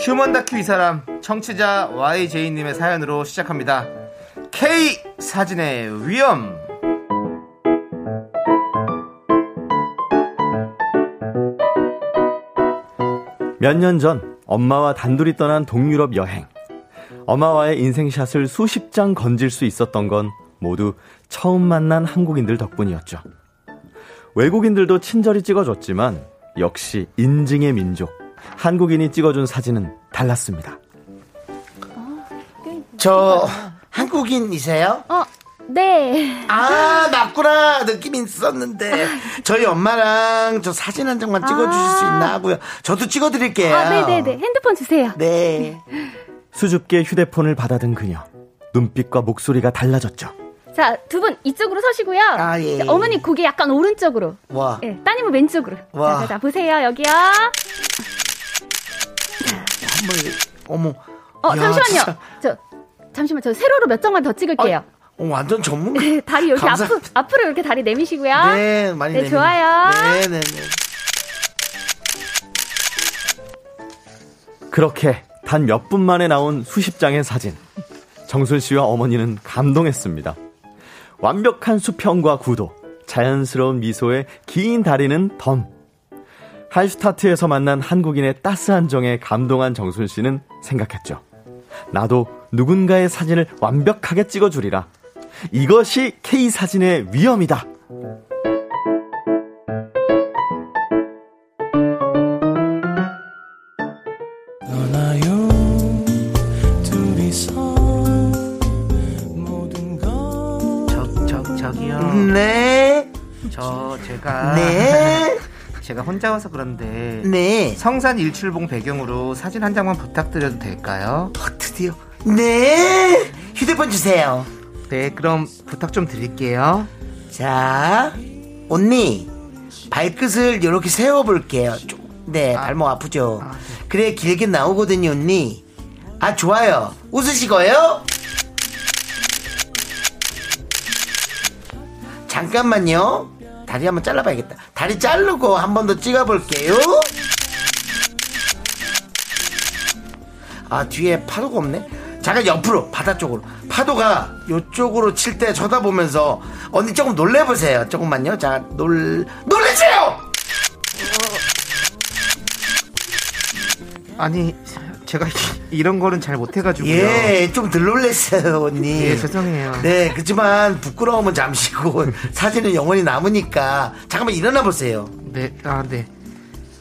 휴먼 다큐 이 사람 청취자 YJ님의 사연으로 시작합니다 K 사진의 위험 몇 년 전 엄마와 단둘이 떠난 동유럽 여행. 엄마와의 인생샷을 수십 장 건질 수 있었던 건 모두 처음 만난 한국인들 덕분이었죠. 외국인들도 친절히 찍어줬지만 역시 인증의 민족. 한국인이 찍어준 사진은 달랐습니다. 저 한국인이세요? 어, 네. 아 맞구나 느낌 있었는데 저희 엄마랑 저 사진 한 장만 찍어주실 수 있나 하고요. 저도 찍어드릴게요. 아, 네네네. 핸드폰 주세요. 네. 수줍게 휴대폰을 받아든 그녀. 눈빛과 목소리가 달라졌죠. 자, 두 분 이쪽으로 서시고요. 아, 예. 자, 어머니 고개 약간 오른쪽으로. 와. 예, 따님은 왼쪽으로. 와. 자, 자, 자, 보세요. 여기요. 한번 어머. 어, 야, 잠시만요. 진짜. 저, 잠시만, 저 세로로 몇 장만 더 찍을게요. 어, 완전 전문. 네, 다리 이렇게 감사- 앞으로, 앞으로 이렇게 다리 내미시고요. 네, 많이 네, 내밀- 좋아요. 네, 네, 네. 그렇게 단 몇 분 만에 나온 수십 장의 사진. 정순 씨와 어머니는 감동했습니다. 완벽한 수평과 구도, 자연스러운 미소에 긴 다리는 덤. 할슈타트에서 만난 한국인의 따스한 정에 감동한 정순 씨는 생각했죠. 나도 누군가의 사진을 완벽하게 찍어주리라. 이것이 K 사진의 위험이다. 저, 저, 저기요. 네. 저, 제가. 네. 제가 혼자 와서 그런데. 네. 성산 일출봉 배경으로 사진 한 장만 부탁드려도 될까요? 어, 드디어. 네. 휴대폰 주세요. 네, 그럼 부탁 좀 드릴게요. 자, 언니. 발끝을 이렇게 세워볼게요. 좀, 네, 발목 아 프죠? 아, 네. 그래, 길게 나오거든요, 언니. 아, 좋아요. 웃으시고요. 잠깐만요. 다리 한번 잘라봐야겠다. 다리 자르고 한 번 더 찍어볼게요. 아, 뒤에 파도가 없네? 잠깐 옆으로, 바다 쪽으로. 파도가 요쪽으로 칠 때 쳐다보면서, 언니 조금 놀래보세요. 조금만요. 자, 놀, 놀래세요! 아니, 제가 이런 거는 잘 못해가지고요. 예, 좀덜 놀랬어요, 언니. 예, 죄송해요. 네, 그렇지만 부끄러움은 잠시고 사진은 영원히 남으니까 잠깐만 일어나 보세요. 네, 아, 네.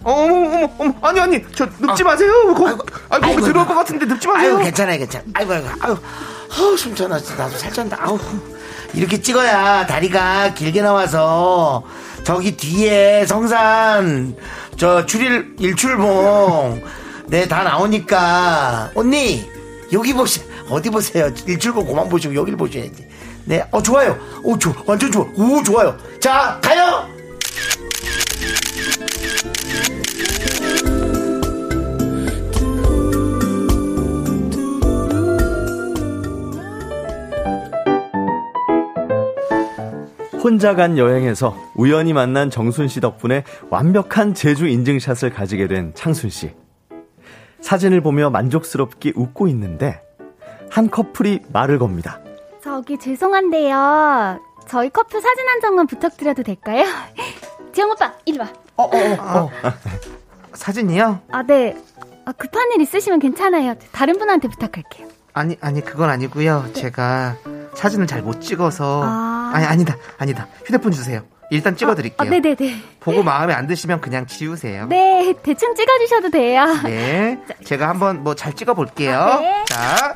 어머, 어머, 어머, 아니, 아니, 저 눕지 마세요. 거, 아이고, 아이고, 아이고, 들어올 아이고. 것 같은데 눕지 마세요. 아유, 괜찮아요, 괜찮아. 아이고, 아이고, 아유, 아우, 숨차나, 나도 살쪘다. 아우, 이렇게 찍어야 다리가 길게 나와서 저기 뒤에 성산, 저 출일, 일출봉, 네, 다 나오니까. 언니, 여기 보세요. 어디 보세요. 일출봉 그만 보시고 여기를 보셔야지. 네, 어, 좋아요. 오, 좋아. 완전 좋아. 오, 좋아요. 자, 가요! 혼자 간 여행에서 우연히 만난 정순 씨 덕분에 완벽한 제주 인증샷을 가지게 된 창순 씨. 사진을 보며 만족스럽게 웃고 있는데 한 커플이 말을 겁니다. 저기 죄송한데요. 저희 커플 사진 한 장만 부탁드려도 될까요? 지영 오빠, 이리 와. 어, 어, 어. 어. 사진이요? 아, 네. 아, 급한 일 있으시면 괜찮아요. 다른 분한테 부탁할게요. 아니, 아니, 그건 아니고요. 제가 사진을 잘 못 찍어서. 아. 아. 니 아니다, 아니다. 휴대폰 주세요. 일단 찍어드릴게요. 아, 네네네. 보고 마음에 안 드시면 그냥 지우세요. 네, 대충 찍어주셔도 돼요. 네. 제가 한번 뭐 잘 찍어볼게요. 아, 네. 자.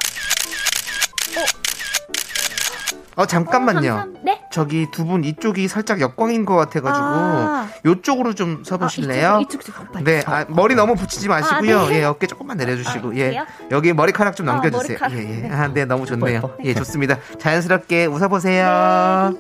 어, 잠깐만요. 감사합니다. 네? 저기 두 분 이쪽이 살짝 역광인 것 같아가지고 아. 요쪽으로 좀 서보실래요? 아, 이쪽으로, 이쪽, 이쪽. 오빠, 네, 이쪽. 아, 머리 너무 붙이지 마시고요. 아, 네. 예, 어깨 조금만 내려주시고, 아, 예? 여기 머리카락 좀 아, 넘겨주세요. 머리카락. 예, 예. 네. 아, 네, 너무 좋네요. 예뻐. 예, 좋습니다. 자연스럽게 웃어보세요.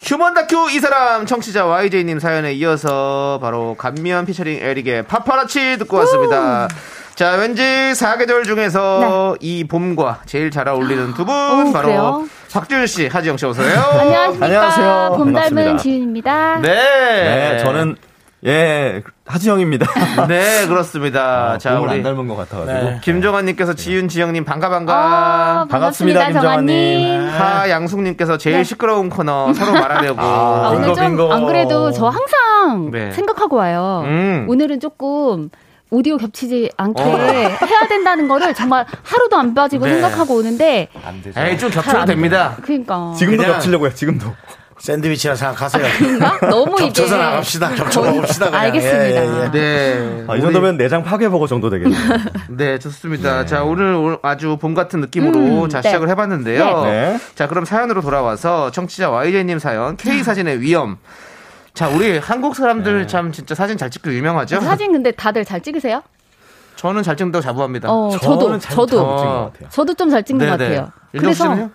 휴먼 다큐 이 사람 청취자 YJ님 사연에 이어서 바로 간미연 피처링 에릭의 파파라치 듣고 왔습니다. 자, 왠지 사계절 중에서 이 봄과 제일 잘 어울리는 두분 네. 오, 바로 그래요? 박지윤 씨, 하지영 씨 어서요. 안녕하십니까. 안녕하세요. 봄 닮은 반갑습니다. 지윤입니다. 네. 네, 저는 예, 하지영입니다. 네, 그렇습니다. 자, 봄을 안 우리 닮은 것 같아가지고. 네. 김정환님께서 지윤 지영님 반가 반가. 아, 반갑습니다, 반갑습니다, 정환님. 김정환님. 하 양숙님께서 제일 네. 시끄러운 코너 서로 말하려고. 아, 오늘 빙고, 좀. 안 그래도 저 항상 네. 생각하고 와요. 음. 오늘은 조금 오디오 겹치지 않게 어. 해야 된다는 거를 정말 하루도 안 빠지고 네. 생각하고 오는데 안 되죠. 에이, 좀잘 겹쳐도 안 됩니다. 그러니까 지금도 그냥- 겹치려고 해요, 지금도. 샌드위치라 생각하세요. 그런가? 너무 이게 겹쳐서 나갑시다. 겹쳐 먹읍시다. 그냥. 알겠습니다. 예, 예, 예. 네. 아, 이 우리- 정도면 내장 파괴버거 정도 되겠네요. 네, 좋습니다. 자, 오늘, 아주 봄 같은 느낌으로 음, 자, 네. 시작을 해봤는데요. 네. 자, 그럼 사연으로 돌아와서 청취자 YJ님 사연, K사진의 위험. 자, 우리 한국 사람들 참 진짜 사진 잘 찍고 유명하죠? 사진 근데 다들 잘 찍으세요? 저는 잘 찍는다고 자부합니다. 어, 저는 저도 잘 저도 찍은 것 같아요. 저도 좀 잘 찍는 것 네네. 같아요. 그래서 씨는요?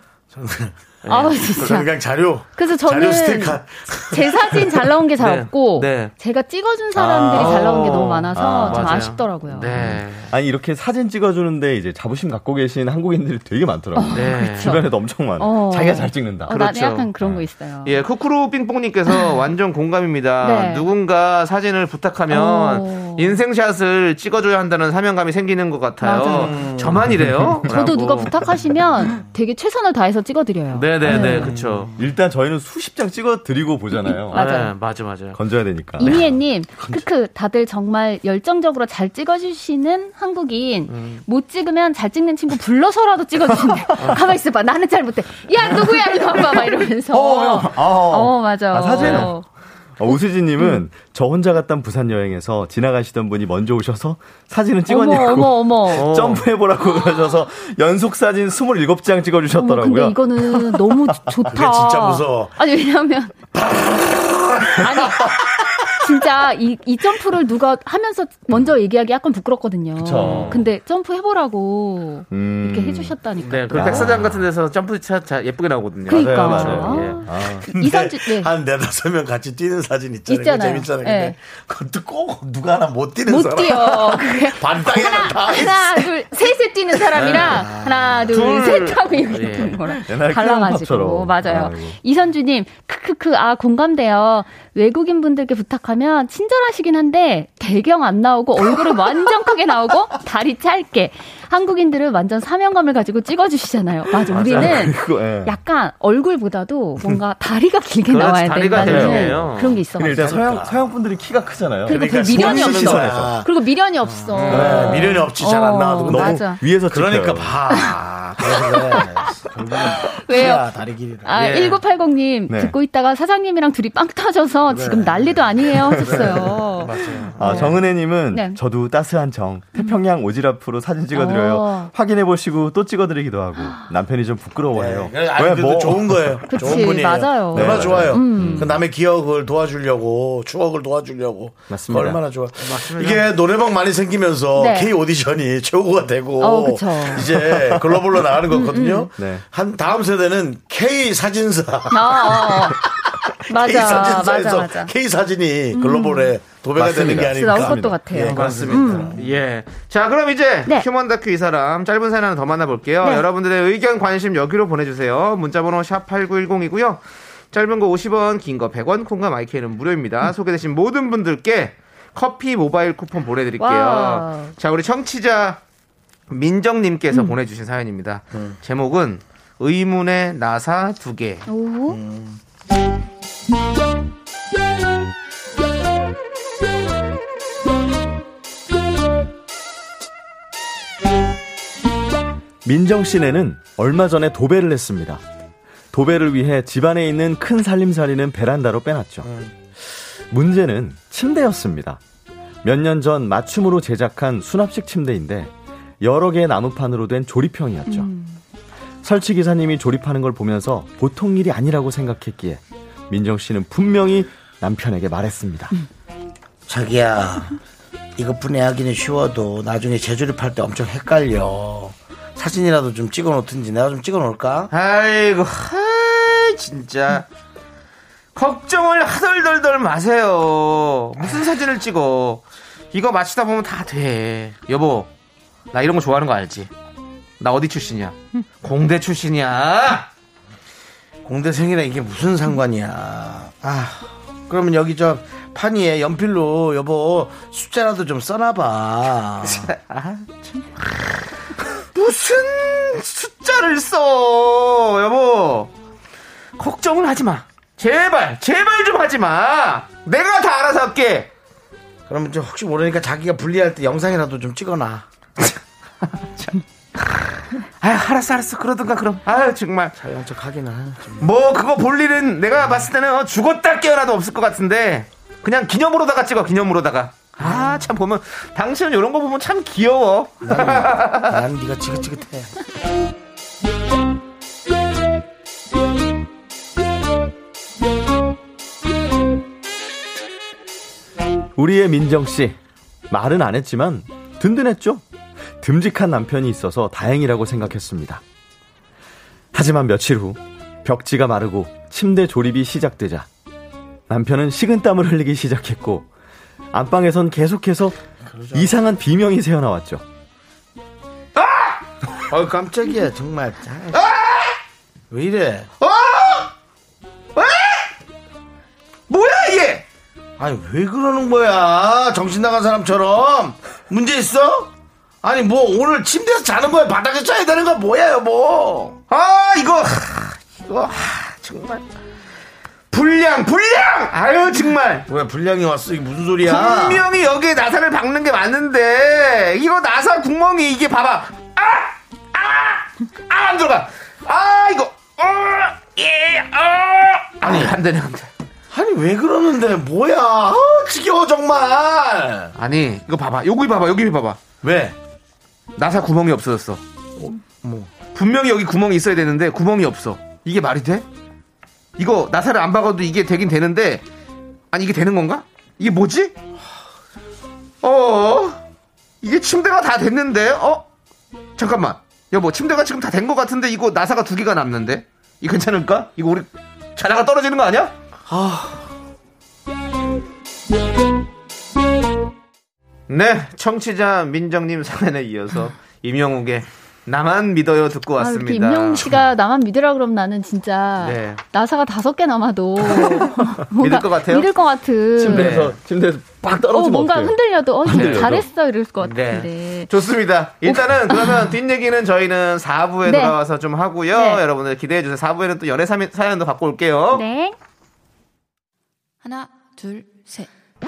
아 진짜. 그냥 자료. 그래서 자료 저는 스티커. 제 사진 잘 나온 게잘 네. 없고 네. 제가 찍어준 사람들이 아. 잘 나온 게 너무 많아서 아, 좀 맞아요. 아쉽더라고요. 네. 아니, 이렇게 사진 찍어주는데 이제 자부심 갖고 계신 한국인들이 되게 많더라고요. 네. 주변에도 엄청 많아요. 어. 자기가 잘 찍는다. 어, 나는 그렇죠. 약간 그런 거 있어요. 예, 쿠쿠루 삥뽕님께서 완전 공감입니다. 네. 누군가 사진을 부탁하면 어. 인생샷을 찍어줘야 한다는 사명감이 생기는 것 같아요. 맞아요. 저만 이래요? 저도. 누가 부탁하시면 되게 최선을 다해서 찍어드려요. 네네 네, 그쵸. 일단 저희는 수십 장 찍어 드리고 보잖아요. 맞아요. 네, 맞아, 맞아. 건져야 되니까. 이미애님, 크크, 다들 정말 열정적으로 잘 찍어주시는 한국인. 음. 못 찍으면 잘 찍는 친구 불러서라도 찍어주신대. 가만 있어봐. 나는 잘 못해. 야, 누구야? 와봐. 막 이러면서. 어, 형. 어. 어, 맞아. 아, 사진? 어. 어, 우수지님은 저 혼자 갔던 부산 여행에서 지나가시던 분이 먼저 오셔서 사진은 찍었냐고. 어머, 어머, 어머. 점프해보라고 그러셔서 연속 사진 27장 어머, 찍어주셨더라고요. 근데 이거는 너무 좋다. 그게 진짜 무서워. 아니, 왜냐면. 아니. 진짜 이, 이 점프를 누가 하면서 먼저 얘기하기 약간 부끄럽거든요. 그쵸. 근데 점프 해보라고 음. 이렇게 해주셨다니까. 네, 그 백사장 같은 데서 점프 차 자, 예쁘게 나오거든요. 그러니까. 맞아요, 맞아요. 예. 아, 이선주, 네. 한 네다섯 명 같이 뛰는 사진 있잖아요. 있잖아요. 재밌잖아요. 네. 근데 그것도 꼭 누가 하나 못 뛰는 못 사람. 뛰어. 그게 반 땅에는 다 있어. 하나, 둘, 셋에 뛰는 사람이랑 하나, 둘, 둘. 셋 하고 이렇게 예. 뛰는 거랑. 클럽처럼. 맞아요. 아이고. 이선주님, 크크크, 아, 공감돼요. 외국인 분들께 부탁하면 친절하시긴 한데, 배경 안 나오고, 얼굴은 완전 크게 나오고, 다리 짧게. 한국인들은 완전 사명감을 가지고 찍어주시잖아요. 맞아. 우리는 그거, 예. 약간 얼굴보다도 뭔가 다리가 길게 그렇지, 나와야 다리가 된다는 길게요. 그런 게 있어. 근데 일단 서양, 서양 분들이 키가 크잖아요. 그리고 그러니까 그 미련이 없어. 시선에서. 그리고 미련이 없어. 네, 미련이 없지 잘안 어, 나와도 너무 맞아. 위에서 그러니까 찍혀요. 봐. 그래서 그래. 결국은 왜요? 다리 길이라. 아, 예. 1980님, 네. 듣고 있다가 사장님이랑 둘이 빵 터져서 지금 난리도 아니에요. 하셨어요. 아, 정은혜님은 네. 저도 따스한 정 태평양 오지랖으로 사진 찍어드려요. 어. 확인해 보시고 또 찍어드리기도 하고 남편이 좀 부끄러워해요. 네. 그래도 뭐- 좋은 거예요. 그치, 좋은 분이에요. 맞아요. 얼마나 네, 좋아요. 음. 그 남의 기억을 도와주려고 추억을 도와주려고. 맞습니다. 얼마나 좋아. 이게 노래방 많이 생기면서 네. K 오디션이 최고가 되고 어, 그쵸. 이제 글로벌 로 나가는 거거든요. 네. 한 다음 세대는 K 사진사. 아, 아, 아. K 맞아, 맞아, 사진사에서 맞아. K 사진이 글로벌에 도배가 되는 게 맞습니다. 아닐까. 나올 것도 같아요. 예, 그렇습니다. 예. 자, 그럼 이제 네. 휴먼 다큐 이 사람 짧은 사연 하나 더 만나볼게요. 네. 여러분들의 의견, 관심 여기로 보내주세요. 문자번호 샵 8910이고요. 짧은 거 50원, 긴 거 100원, 콩과 마이케이는 음. 무료입니다. 소개되신 모든 분들께 커피 모바일 쿠폰 보내드릴게요. 와우. 자, 우리 청취자 민정님께서 음. 보내주신 사연입니다. 제목은 의문의 나사 두 개. 오. 민정 씨네는 얼마 전에 도배를 했습니다. 도배를 위해 집안에 있는 큰 살림살이는 베란다로 빼놨죠. 문제는 침대였습니다. 몇 년 전 맞춤으로 제작한 수납식 침대인데 여러 개의 나무판으로 된 조립형이었죠. 설치 기사님이 조립하는 걸 보면서 보통 일이 아니라고 생각했기에 민정 씨는 분명히 남편에게 말했습니다. 자기야, 이것 분해하기는 쉬워도 나중에 재조립할 때 엄청 헷갈려. 사진이라도 좀 찍어 놓든지 내가 좀 찍어 놓을까? 아이고, 하이, 진짜. 걱정을 하덜덜덜 마세요. 무슨 사진을 찍어. 이거 맞추다 보면 다 돼. 여보, 나 이런 거 좋아하는 거 알지? 나 어디 출신이야? 공대 출신이야. 공대생이랑 이게 무슨 상관이야. 아, 그러면 여기 저 판이에 연필로 여보 숫자라도 좀 써놔봐. 무슨 숫자를 써, 여보. 걱정을 하지 마. 제발, 제발 좀 하지 마. 내가 다 알아서 할게. 그러면 저 혹시 모르니까 자기가 분리할 때 영상이라도 좀 찍어놔. 아, 알았어, 알았어. 그러든가 그럼. 아, 정말. 잘난 척 하기는. 뭐 그거 볼 일은 내가 봤을 때는 어, 죽었다 깨어나도 없을 것 같은데 그냥 기념으로다가 찍어 기념으로다가 아 참 보면 당신은 이런 거 보면 참 귀여워 난 네가 지긋지긋해. 우리의 민정 씨 말은 안 했지만 든든했죠. 듬직한 남편이 있어서 다행이라고 생각했습니다. 하지만 며칠 후 벽지가 마르고 침대 조립이 시작되자 남편은 식은땀을 흘리기 시작했고 안방에선 계속해서 이상한 비명이 새어나왔죠. 어 깜짝이야 정말. 아, 왜 이래? 뭐야 이게 아니 왜 그러는 거야? 정신 나간 사람처럼 문제 있어? 아니 뭐 오늘 침대에서 자는 거야? 바닥에 자야 되는 거 뭐야 여보? 아 이거 하, 이거 하, 정말 불량 불량 아유 정말 왜 불량이 왔어? 이게 무슨 소리야? 분명히 여기에 나사를 박는 게 맞는데 이거 나사 구멍이 이게 봐봐 아아안 들어가 아 이거 어예어 아니 안 되네 안 돼. 아니 왜 그러는데 뭐야? 아, 지겨워 정말. 아니 이거 봐봐 여기 봐봐 여기 봐봐 왜? 나사 구멍이 없어졌어 뭐? 분명히 여기 구멍이 있어야 되는데 구멍이 없어 이게 말이 돼? 이거 나사를 안 박아도 이게 되긴 되는데 아니 이게 되는 건가? 이게 뭐지? 어 이게 침대가 다 됐는데 어 잠깐만 여보 침대가 지금 다 된 것 같은데 이거 나사가 두 개가 남는데 이거 괜찮을까? 이거 우리 자다가 떨어지는 거 아니야? 네, 청취자 민정님 사연에 이어서 임영욱의 나만 믿어요 듣고 아, 왔습니다. 임영웅 씨가 나만 믿으라 그러면 나는 진짜 네. 나사가 다섯 개 남아도 믿을 것 같아요? 믿을 것 같은. 침대에서 침대에서 빡 어, 떨어지면 뭔가 어떡해요? 흔들려도 어, 흔들려도. 잘했어 이럴 것 네. 같은데. 좋습니다. 일단은 그러면 뒷 얘기는 저희는 4부에 네. 돌아와서 좀 하고요. 네. 여러분들 기대해 주세요. 4부에는 또 연애 사연- 사연도 갖고 올게요. 네. 하나, 둘, 셋.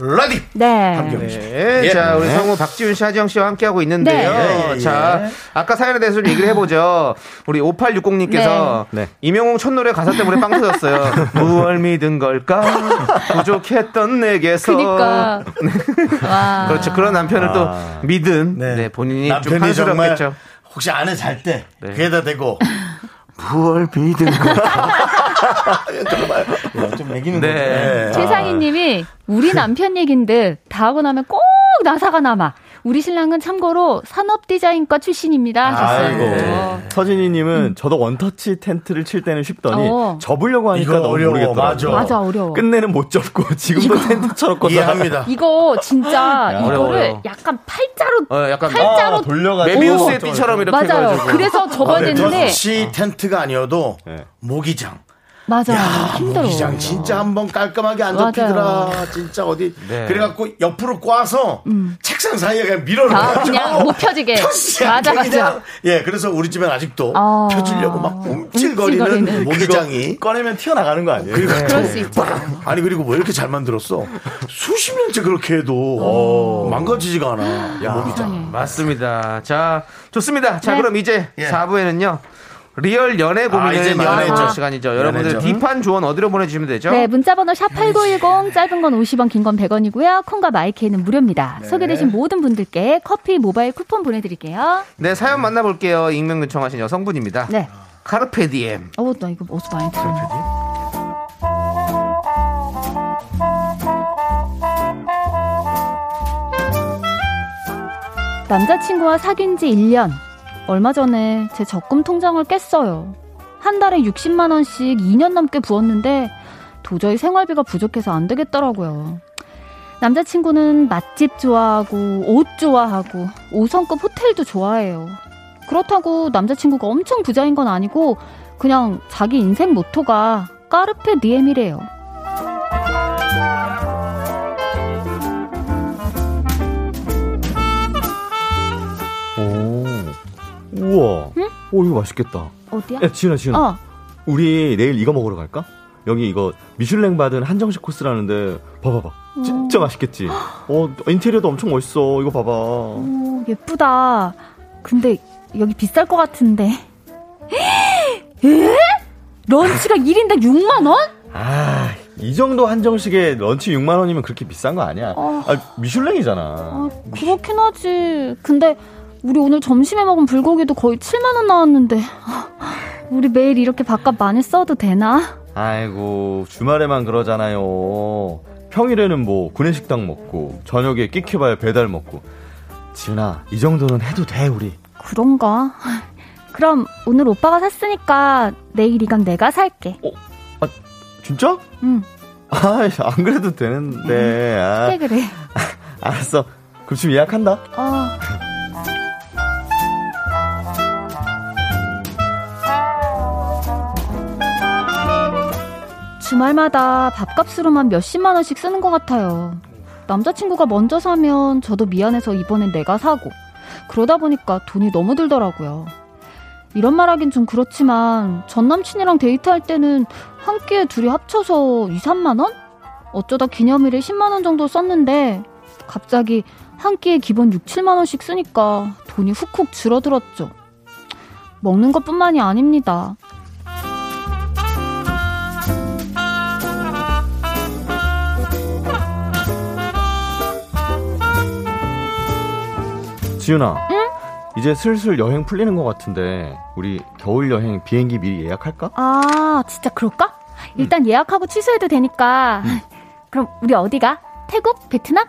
라디오. 네. 함께하고 있습니다. 네, 예. 자, 우리 네. 성우 박지훈 씨, 하지영 씨와 함께하고 있는데요. 네. 예, 예, 예. 자, 아까 사연에 대해서 좀 얘기를 해보죠. 우리 5860님께서 네. 네. 임영웅 첫 노래 가사 때문에 빵 터졌어요. 무얼 믿은 걸까? 부족했던 내게서. 그니까. 와. 그렇죠. 그런 남편을 아. 또 믿은 네. 네, 본인이 좀 남편이 정말 한스럽겠죠. 혹시 안에 잘 때 네. 귀에다 대고 무얼 믿은 거 정말 예, 좀 매기는 네. 거네. 최상희 님이 우리 남편 얘긴데 다 하고 나면 꼭 나사가 남아. 우리 신랑은 참고로 산업 디자인과 출신입니다. 하셨어요. 아이고. 서진이님은 저도 원터치 텐트를 칠 때는 쉽더니 어. 접으려고 하니까 이거 너무 어려워. 모르겠더라고요. 맞아. 맞아, 어려워. 끝내는 못 접고 지금도 텐트 쳐놓고 이해합니다. 이거 진짜 어려워, 이거를 어려워. 약간 팔자로 어, 약간 팔자로 아, 돌려가지고 메비우스의 띠처럼 이렇게 맞아요. 해가지고. 그래서 접어야 되는데 터치 텐트가 아니어도 네. 모기장. 맞아 야, 힘들어. 모기장 진짜 한번 깔끔하게 안. 접히더라. 진짜 어디. 네. 그래갖고 옆으로 꽈서 책상 사이에 그냥 밀어넣어. 아, 그냥 못 펴지게. 맞아, 맞아. 예, 그래서 우리 집엔 아직도 아. 펴지려고 막 움찔거리는. 모기장이. 꺼내면 튀어나가는 거 아니에요? 그리고 그럴 수 있죠. 아니 그리고 왜 이렇게 잘 만들었어? 수십 년째 그렇게 해도 망가지지가 않아. 이 모기장. 맞습니다. 자, 좋습니다. 자, 네. 그럼 이제 예. 4부에는요. 리얼 연애 고민을 아, 이제 만나보는 연애죠. 시간이죠. 여러분들 연애죠. 뒷판 조언 어디로 보내주시면 되죠? 네, 문자번호 샵8910, 짧은 건 50원, 긴 건 100원이고요. 콩과 마이케이는 무료입니다. 네. 소개되신 모든 분들께 커피 모바일 쿠폰 보내드릴게요. 네, 사연 만나볼게요. 익명 요청하신 여성분입니다. 네. 카르페 디엠. 어, 나 이거 어디서 많이 들었네. 남자친구와 사귄 지 1년. 얼마 전에 제 적금 통장을 깼어요. 한 달에 60만 원씩 2년 넘게 부었는데 도저히 생활비가 부족해서 안 되겠더라고요. 남자친구는 맛집 좋아하고 옷 좋아하고 5성급 호텔도 좋아해요. 그렇다고 남자친구가 엄청 부자인 건 아니고 그냥 자기 인생 모토가 까르페 디엠이래요. 우와. 응? 오, 이거 맛있겠다. 어디야? 야, 지은아, 지은아. 어, 우리 내일 이거 먹으러 갈까? 여기 이거 미슐랭 받은 한정식 코스라는데 봐봐봐. 진짜 맛있겠지? 어, 인테리어도 엄청 멋있어. 이거 봐봐. 오, 예쁘다. 근데 여기 비쌀 것 같은데. 에? 런치가 1인당 6만 원? 아, 이 정도 한정식에 런치 6만 원이면 그렇게 비싼 거 아니야. 어. 아, 미슐랭이잖아. 아, 그렇긴 하지. 근데 우리 오늘 점심에 먹은 불고기도 거의 7만 원 나왔는데. 우리 매일 이렇게 밥값 많이 써도 되나? 아이고, 주말에만 그러잖아요. 평일에는 뭐 구내식당 먹고 저녁에 끼켜봐야 배달 먹고. 지은아, 이 정도는 해도 돼, 우리. 그런가? 그럼 오늘 오빠가 샀으니까 내일 이건 내가 살게. 진짜? 응. 아, 안 그래도 되는데. 아, 그래 그래. 알았어. 그럼 지금 예약한다. 어. 주말마다 밥값으로만 몇십만 원씩 쓰는 것 같아요. 남자친구가 먼저 사면 저도 미안해서 이번엔 내가 사고. 그러다 보니까 돈이 너무 들더라고요. 이런 말 하긴 좀 그렇지만 전 남친이랑 데이트할 때는 한 끼에 둘이 합쳐서 2, 3만 원? 어쩌다 기념일에 10만 원 정도 썼는데 갑자기 한 끼에 기본 6, 7만 원씩 쓰니까 돈이 훅훅 줄어들었죠. 먹는 것뿐만이 아닙니다. 지은아. 이제 슬슬 여행 풀리는 것 같은데 우리 겨울 여행 비행기 미리 예약할까? 아, 진짜 그럴까? 일단 예약하고 취소해도 되니까. 그럼 우리 어디가? 태국? 베트남?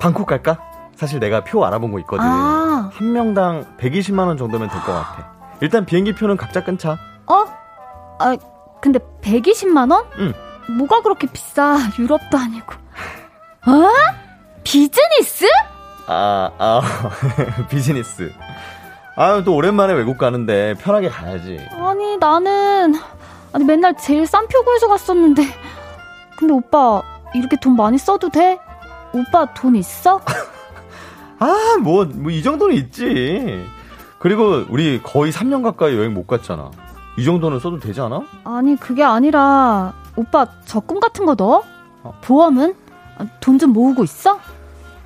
방콕 갈까? 사실 내가 표 알아본 거 있거든. 아. 한 명당 120만 원 정도면 될 것 같아. 일단 비행기 표는 각자 끊자. 어? 아, 근데 120만 원? 응. 뭐가 그렇게 비싸? 유럽도 아니고. 어? 비즈니스? 아, 아, 비즈니스. 아, 또 오랜만에 외국 가는데 편하게 가야지. 아니, 나는 아니 맨날 제일 싼 표구에서 갔었는데. 근데 오빠 이렇게 돈 많이 써도 돼? 오빠 돈 있어? 아, 뭐, 뭐, 이 정도는 있지. 그리고 우리 거의 3년 가까이 여행 못 갔잖아. 이 정도는 써도 되지 않아? 아니, 그게 아니라 오빠 적금 같은 거 넣어? 보험은? 돈 좀 모으고 있어?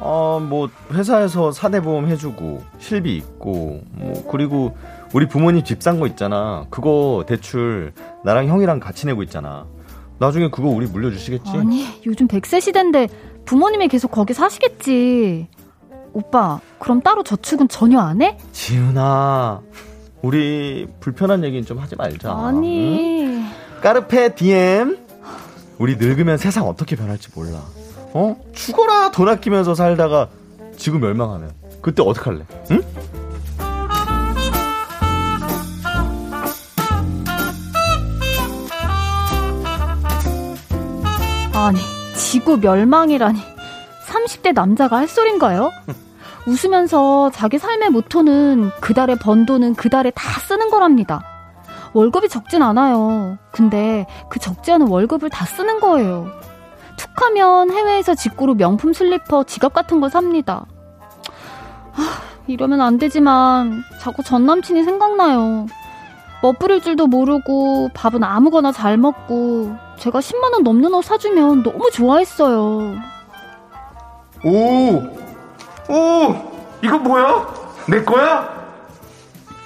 어, 뭐, 회사에서 사대보험 해주고, 실비 있고, 뭐, 그리고 우리 부모님 집 산 거 있잖아. 그거 대출 나랑 형이랑 같이 내고 있잖아. 나중에 그거 우리 물려주시겠지? 아니, 요즘 100세 시대인데 부모님이 계속 거기 사시겠지. 오빠, 그럼 따로 저축은 전혀 안 해? 지은아, 우리 불편한 얘기는 좀 하지 말자. 아니. 응? 까르페 DM. 우리 늙으면 세상 어떻게 변할지 몰라. 어? 죽어라 돈 아끼면서 살다가 지금 멸망하면 그때 어떡할래? 응? 아니, 지구 멸망이라니. 30대 남자가 할 소린가요? 웃으면서 자기 삶의 모토는 그달에 번 돈은 그달에 다 쓰는 거랍니다. 월급이 적진 않아요. 근데 그 적지 않은 월급을 다 쓰는 거예요. 툭 하면 해외에서 직구로 명품 슬리퍼, 지갑 같은 거 삽니다. 아, 이러면 안 되지만 자꾸 전 남친이 생각나요. 멋부릴 줄도 모르고 밥은 아무거나 잘 먹고 제가 10만 원 넘는 옷 사주면 너무 좋아했어요. 오! 오! 이거 뭐야? 내 거야?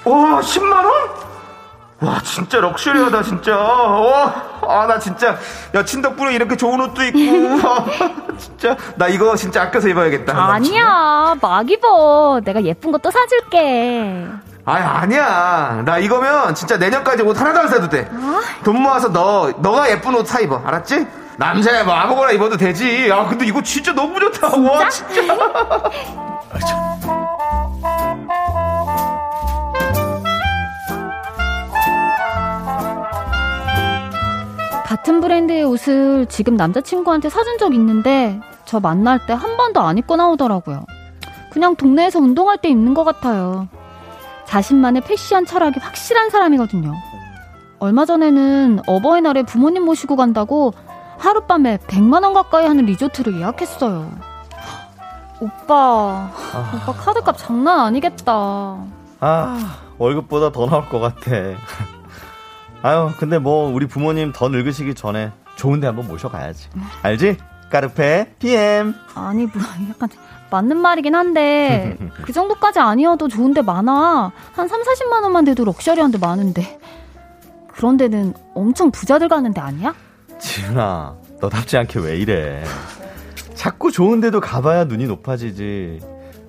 와, 10만 원? 와, 진짜 럭셔리하다, 진짜. 와, 아, 나 진짜. 야, 친 덕분에 이렇게 좋은 옷도 있고. 아, 진짜. 나 이거 진짜 아껴서 입어야겠다. 나 진짜. 아니야, 막 입어. 내가 예쁜 거또 사줄게. 아니, 아니야. 나 이거면 진짜 내년까지 옷 하나도 안 사도 돼. 돈 모아서 너, 너가 예쁜 옷 사 입어. 알았지? 남자야, 뭐 아무거나 입어도 되지. 야, 근데 이거 진짜 너무 좋다. 와, 진짜. 같은 브랜드의 옷을 지금 남자친구한테 사준 적 있는데 저 만날 때 한 번도 안 입고 나오더라고요. 그냥 동네에서 운동할 때 입는 것 같아요. 자신만의 패션 철학이 확실한 사람이거든요. 얼마 전에는 어버이날에 부모님 모시고 간다고 하룻밤에 100만원 가까이 하는 리조트를 예약했어요. 오빠, 오빠 카드값 장난 아니겠다. 아, 월급보다 더 나올 것 같아. 아유, 근데 뭐, 우리 부모님 더 늙으시기 전에 좋은데 한번 모셔가야지. 알지? 까르페, DM. 아니, 뭐, 약간 맞는 말이긴 한데, 그 정도까지 아니어도 좋은데 많아. 한 3, 40만 원만 돼도 럭셔리한데 많은데. 그런 데는 엄청 부자들 가는 데 아니야? 지훈아, 너답지 않게 왜 이래. 자꾸 좋은 데도 가봐야 눈이 높아지지.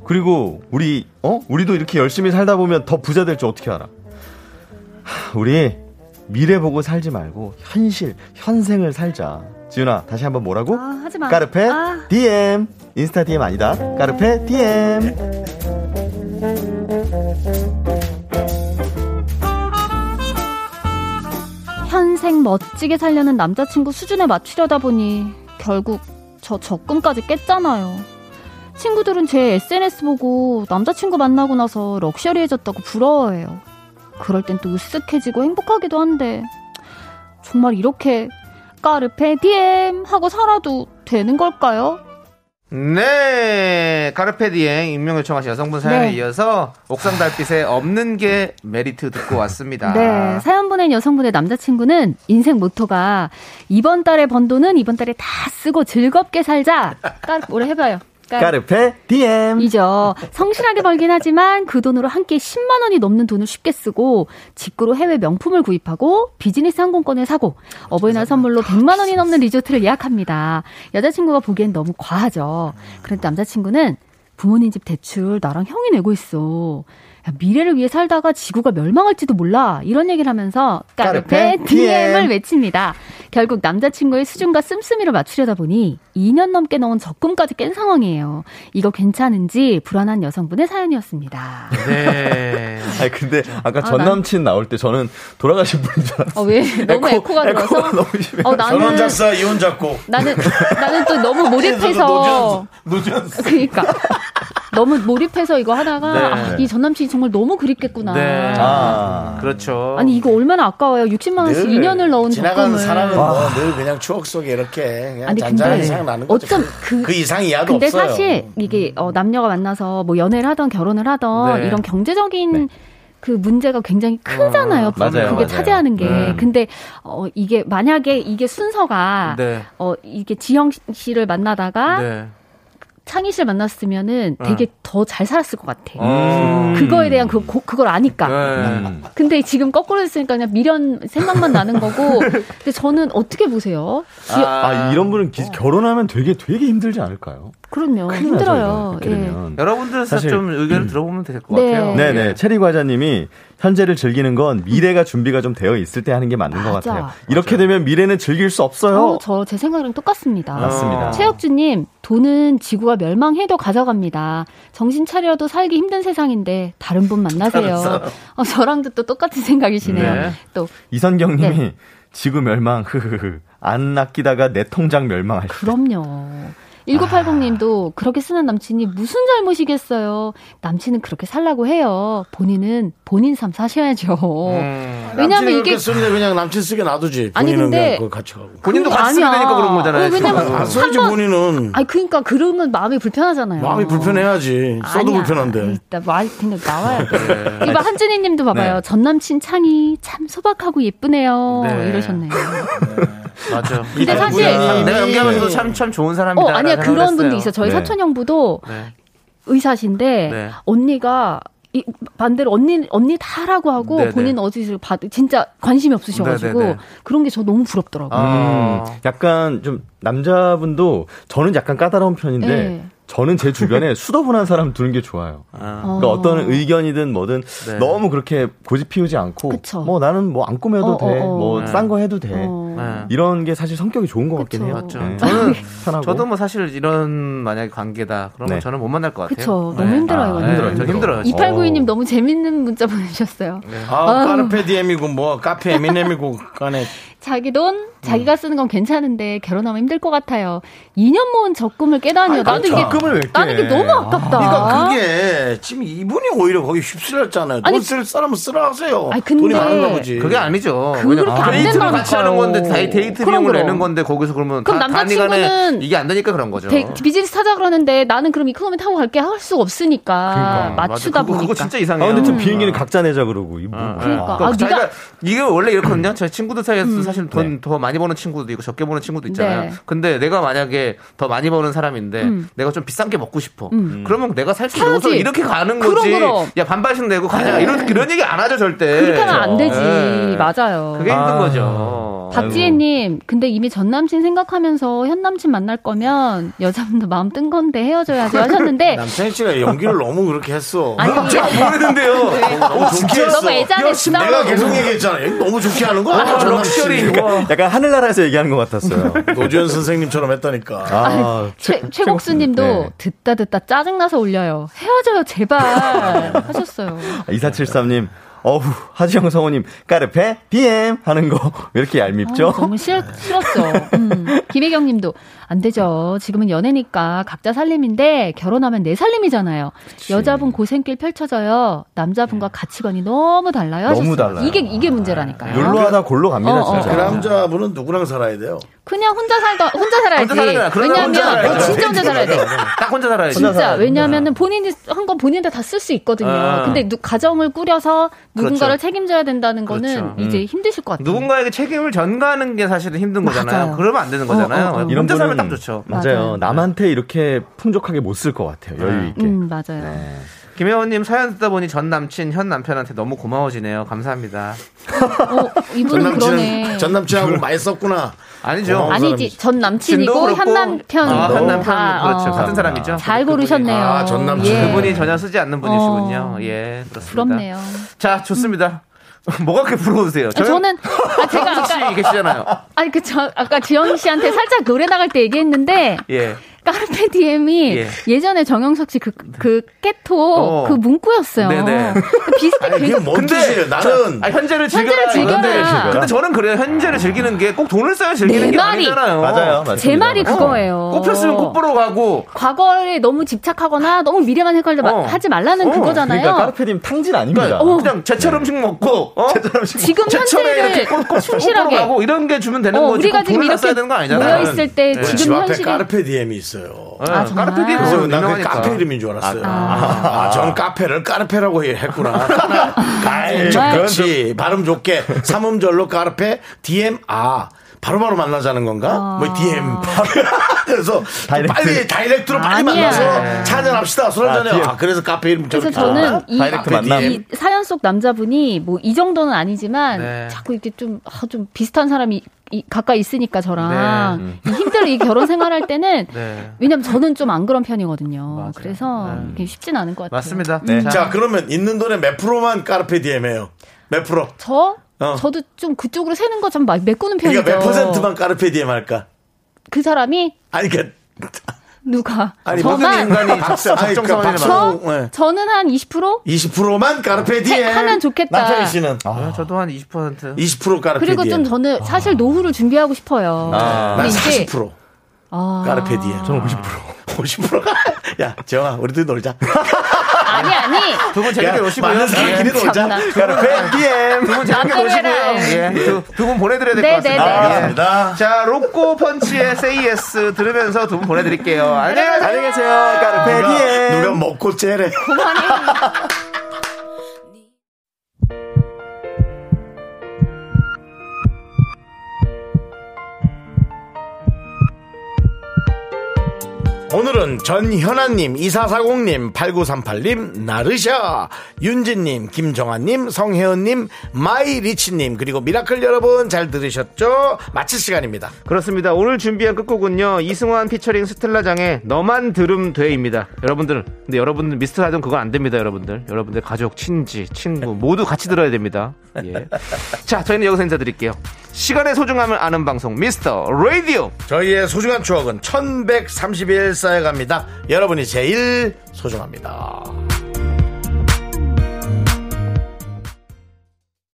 그리고, 우리, 어? 우리도 이렇게 열심히 살다 보면 더 부자 될 줄 어떻게 알아? 하, 우리, 미래 보고 살지 말고, 현실, 현생을 살자. 지훈아, 다시 한번 뭐라고? 아, 하지 마. 까르페, 아. DM. 인스타 DM 아니다. 까르페, DM. 현생 멋지게 살려는 남자친구 수준에 맞추려다 보니 결국 저 적금까지 깼잖아요. 친구들은 제 SNS 보고 남자친구 만나고 나서 럭셔리해졌다고 부러워해요. 그럴 땐 또 으쓱해지고 행복하기도 한데 정말 이렇게 까르페 디엠 하고 살아도 되는 걸까요? 네, 카르페디행 익명 요청하신 여성분 사연에 네. 이어서 옥상 달빛에 없는 게 메리트 듣고 왔습니다. 네, 사연 보낸 여성분의 남자친구는 인생 모토가 이번 달에 번 돈은 이번 달에 다 쓰고 즐겁게 살자. 까르, 뭐래 해봐요. 까르페, DM. 이죠. 성실하게 벌긴 하지만 그 돈으로 한끼 10만 원이 넘는 돈을 쉽게 쓰고 직구로 해외 명품을 구입하고 비즈니스 항공권을 사고 어버이날 선물로 100만 원이 넘는 리조트를 예약합니다. 여자친구가 보기엔 너무 과하죠. 그런데 남자친구는 부모님 집 대출 나랑 형이 내고 있어. 야, 미래를 위해 살다가 지구가 멸망할지도 몰라. 이런 얘기를 하면서 까르페 DM을 DM. 외칩니다. 결국 남자친구의 수준과 씀씀이를 맞추려다 보니 2년 넘게 넣은 적금까지 깬 상황이에요. 이거 괜찮은지 불안한 여성분의 사연이었습니다. 네. 아니, 근데 아까 아, 전 난- 남친 나올 때 저는 돌아가신 분인 줄 알았어요. 어, 왜? 너무 에코가 들어서? 에코가 너무 심해. 어, 나는, 전원 작사, 이혼 작곡. 나는, 나는 또 너무 몰입해서. 노지연스. 그니까. 너무 몰입해서 이거 하다가, 네. 아, 이 전 남친이 정말 너무 그립겠구나. 네. 아. 그렇죠. 아니, 이거 얼마나 아까워요. 60만 원씩 2년을 넣은 지나가는 적금을. 사람은 뭐 늘 그냥 추억 속에 이렇게 그냥 아니, 잔잔한 근데 이상 나는 거죠. 어쩜 그- 그 이상 이하도 근데 없어요. 사실 이게 어, 남녀가 만나서 뭐 연애를 하던 결혼을 하던 네. 이런 경제적인 그 문제가 굉장히 크잖아요. 맞아요, 그게 맞아요. 차지하는 게. 네. 근데 어 이게 만약에 이게 순서가 네. 어 이게 지영 씨를 만나다가 네. 창희 씨를 만났으면은 되게 더 잘 살았을 것 같아. 음. 그거에 대한 그 고- 그걸 아니까. 네. 근데 지금 거꾸로 됐으니까 그냥 미련 생각만 나는 거고. 근데 저는 어떻게 보세요? 지- 아, 이런 분은 기- 결혼하면 되게 되게 힘들지 않을까요? 그럼요. 나죠, 힘들어요. 이거. 예. 그러면. 여러분들 사실- 좀 의견을 들어보면 될것 네. 같아요. 네네. 체리 과자님이 현재를 즐기는 건 미래가 준비가 좀 되어 있을 때 하는 게 맞는 것 맞아. 같아요. 이렇게 되면 미래는 즐길 수 없어요. 어, 저제 생각이랑 똑같습니다. 맞습니다. 최혁주님, 돈은 지구가 멸망해도 가져갑니다. 정신 차려도 살기 힘든 세상인데 다른 분 만나세요. 어, 저랑도 또 똑같은 생각이시네요. 네. 또 이선경님이 네. 지구 멸망, 흐흐흐. 안 아끼다가 내 통장 멸망할 때. 그럼요. 1980님도 그렇게 쓰는 남친이 무슨 잘못이겠어요. 남친은 그렇게 살라고 해요. 본인은 본인 삶 사셔야죠. 음. 왜냐면 이게 그렇게 쓰는데 그냥 남친 쓰게 놔두지. 아니, 근데- 그거 같이 가고. 본인도 그게 같이 쓰게 아니야. 되니까 그런 거잖아요. 어, 왜냐면. 안 써야지 한 번- 본인은. 아니 그러니까 그러면 마음이 불편하잖아요. 마음이 불편해야지. 써도 아니야. 불편한데. 일단 말 그냥 나와야 돼. 네. 이봐 한진희 님도 봐봐요. 네. 전 남친 창이 참 소박하고 예쁘네요. 네. 이러셨네요. 맞아. 근데 사실 내가 연기하면서도 참, 참 좋은 어, 사람이다. 아니야. 그런 분도 있어요. 저희 네. 사촌 형부도 네. 의사신데 네. 언니가 이, 반대로 언니 언니 다 하라고 하고 네네. 본인은 어디서 받 진짜 관심이 없으셔가지고 네네네. 그런 게 저 너무 부럽더라고요. 아. 음, 약간 좀 남자분도 저는 약간 까다로운 편인데 네. 저는 제 주변에 수더분한 사람 두는 게 좋아요. 아. 그러니까 어 떤 의견이든 뭐든 네. 너무 그렇게 고집 피우지 않고 그쵸. 뭐 나는 뭐 안 꾸며도 어, 돼. 어, 어. 뭐 네. 싼거 해도 돼. 어. 네. 이런 게 사실 성격이 좋은 것 같긴 그쵸. 해요. 맞죠. 네. 저는 편하고. 저도 뭐 사실 이런 만약에 관계다 그러면 네. 저는 못 만날 것 같아요. 그쵸. 너무 힘들어요, 아. 힘들어요, 저 힘들어요. 힘들어. 2892님 어. 너무 재밌는 문자 보내주셨어요. 아, carpe diem이고 뭐 카페 에미넴이고 간에 자기 돈 자기가 쓰는 건 괜찮은데 결혼하면 힘들 것 같아요. 2년 모은 적금을 깨다니요. 나도 이게 적금을 왜 깨? 나는 이게 너무 아깝다. 그러니까 그게 지금 이분이 오히려 거기 휩쓸렸잖아요. 아니, 돈쓸 사람은 쓰라 하세요. 아니, 근데 돈이 많은가 보지. 그게 아니죠. 그렇게 왜냐면 안 데이트를. 같이 하는 건데 다이 데이트 비용을. 내는 건데 거기서 그러면 그럼 남자친구는 이게 안 되니까 그런 거죠. 데- 비즈니스 타자 그러는데 나는 그럼 이코노미 타고 갈게 할수 없으니까 맞추다 맞아. 그거, 보니까. 그거 진짜 이상해요. 아, 근데 좀 비행기는 각자 내자 그러고. 이 뭐. 그러니까. 그러니까 아, 자기가 네가 이게 원래 이렇거든요. 저 친구들 사이에서 사실 돈더 많이 버는 친구도 있고 적게 버는 친구도 있잖아요. 네. 근데 내가 만약에 더 많이 버는 사람인데 음. 내가 좀 비싼 게 먹고 싶어. 음. 그러면 내가 살수 사야지. 있어서 이렇게 가는 그럼, 거지. 그럼. 야 반반씩 내고 가자. 이런 이런 얘기 안 하죠 절대. 그렇게 하면 안 되지. 네. 맞아요. 그게 힘든 아. 거죠. 박지혜님, 근데 이미 전 남친 생각하면서 현 남친 만날 거면 여자분도 마음 뜬 건데 헤어져야죠 하셨는데 남창희 씨가 연기를 너무 그렇게 했어. 아니, 제가 모르는데요. 너무 좋게 했어. 너무 애잔했어. 내가 계속 얘기했잖아. 너무 좋게 하는 거 아니야? 전 럭셔리. 남친이. 와. 약간 하늘나라에서 얘기하는 것 같았어요. 노주현 선생님처럼 했다니까. 아, 최, 최국수님도 네. 듣다 듣다 짜증나서 올려요. 헤어져요 제발 하셨어요. 2473님, 어후, 하지영 성우님, 까르페, BM 하는 거, 왜 이렇게 얄밉죠? 어, 너무 싫, 싫었죠. 음. 김혜경 님도 안 되죠. 지금은 연애니까 각자 살림인데 결혼하면 내 살림이잖아요. 여자분 고생길 펼쳐져요. 남자분과 가치관이 너무 달라요. 너무 하셨어요. 달라요. 이게 이게 문제라니까요. 놀러 하다 골로 갑니다, 어, 어, 진짜. 그 남자분은 누구랑 살아야 돼요? 그냥 혼자 살다 혼자 살아야지. 혼자 혼자 왜냐면 어, 돼. 진짜 혼자 살아야 돼. 딱 혼자 살아야지. 진짜 왜냐하면은 본인이 한 건 본인한테 다 쓸 수 있거든요. 아. 근데 누- 가정을 꾸려서 누군가를 그렇죠. 책임져야 된다는 거는 그렇죠. 이제 힘드실 것 같아요. 누군가에게 책임을 전가하는 게 사실은 힘든 거잖아요. 맞아요. 그러면 안 되는 거잖아요. 어, 어, 어. 이런 혼자 살면 딱 좋죠. 맞아요. 맞아요. 남한테 이렇게 풍족하게 못 쓸 것 같아요. 여유 있게. 음 맞아요. 김혜원님 사연 듣다 보니 전 남친, 현 남편한테 너무 고마워지네요. 감사합니다. 어, 전 이분은 그러네. 전 남친하고 많이 썼구나. 아니죠. 어, 아니지 전 남친이고 현 남편 아, 현 남편 다 그렇죠. 어, 같은 사람이죠. 잘. 고르셨네요. 아, 전 남친. 예. 그분이 전혀 쓰지 않는 분이시군요. 어. 예, 그렇습니다. 부럽네요. 자, 좋습니다. 뭐가 그렇게 부러우세요? 아, 저는 아, 제가 아까 씨 계시잖아요. 아니 그저 아까 지영 씨한테 살짝 노래 나갈 때 얘기했는데 예. 까르페 디엠이 예. 예. 전에 정영석 씨그 그 깨토 어. 그 문구였어요. 네네. 비슷하게 아니, 그게 굉장히 뭔 뜻이에요? 나는 아, 현재를 즐겨라. 현재를 즐겨라. 이건데, 근데 저는 그래요. 현재를 즐기는 게 꼭 돈을 써야 즐기는 내게 말이. 아니잖아요. 맞아요. 맞습니다. 제 말이 그거예요. 꽃 폈으면 꽃 보러 가고. 과거에 너무 집착하거나 너무 미래만 해결 어. 하지 말라는 어, 그거잖아요. 그러니까 carpe diem이 탕진 아닙니다. 어. 그냥 제철 음식 먹고, 어? 지금 제철에 이렇게 현재를 꽃, 꽃, 충실하게 가고 이런 게 주면 되는 어, 거지. 우리가 꼭 지금 이렇게 써야 되는 거 아니잖아요. 모여 있을 때 네, 집 지금 현실이 carpe diem이 있어 요. 네, 아, 정말? carpe diem 그래서 난그. 카페 이름인 줄 알았어요. 아. 아, 전 카페를 carpe라고 했구나. 정말? 그렇지. 발음 좋게. 삼음절로 carpe, diem, 아. 바로 바로 만나자는 건가? 뭐, DM. 그래서 direct. 빨리, direct로 빨리 아니야. 만나서 차 한잔 합시다. 술 한잔 해요. DM. 아, 그래서 카페 이름 그래서 저렇게. 저는 아, 이, direct 만남. 이 사연 속 남자분이 뭐 이 정도는 아니지만 네. 자꾸 이렇게 좀, 아, 좀 비슷한 사람이 이- 가까이 있으니까 저랑 네. 이 힘들어 이 결혼 생활할 때는 네. 왜냐면 저는 좀 안 그런 편이거든요. 맞아요. 그래서 네. 쉽진 않은 것 같아요. 맞습니다. 네. 자, 그러면 있는 돈의 몇 프로만 carpe diem해요? 몇 프로? 저 어. 저도 좀 그쪽으로 새는 거 좀 메꾸는 편이죠. 그러니까 몇 퍼센트만 까르페 DM 할까? 그 사람이 아니, 그, 누가 아니, 저만 인간이 박수, 아니, 그 박정선이라는 박수, 저 네. 저는 한 20%? 20%만 까르페 DM. 하면 좋겠다. 남편희 씨는 네, 저도 한 20%. 20% 까르페 그리고 DM. 좀 저는 사실 노후를 준비하고 싶어요. 아. 난 근데 이제 40%. 아, 까르페 DM. 저는 50%. 50%가 야, 재영아, 우리 둘이 놀자. 아니 아니 두 분 재밌게 야, 노시고요. 많은 사람끼리 놀자. 참나. 까르페, BM. 두분 재밌게. 해라. 예. 두분 보내드려야 될것 네, 같습니다. 네, 네. 예. 자, 로꼬 펀치의 Say Yes 들으면서 두 분 보내드릴게요. 안녕히 계세요. 까르페, BM. 누가 먹고 째래. 오늘은 전현아님, 2440님, 8938님, 나르샤, 윤진님, 김정아님, 성혜은님, 마이리치님, 그리고 미라클 여러분 잘 들으셨죠? 마칠 시간입니다. 그렇습니다. 오늘 준비한 끝곡은요. 이승환 피처링 스텔라장의 너만 들음 돼입니다. 여러분들, 근데 여러분들 미스터 라디오 그거 안 됩니다, 여러분들. 여러분들 가족, 친지, 친구 모두 같이 들어야 됩니다. 예. 자, 저희는 여기서 인사드릴게요. 시간의 소중함을 아는 방송 미스터 라디오. 저희의 소중한 추억은 1131 쌓여갑니다. 여러분이 제일 소중합니다.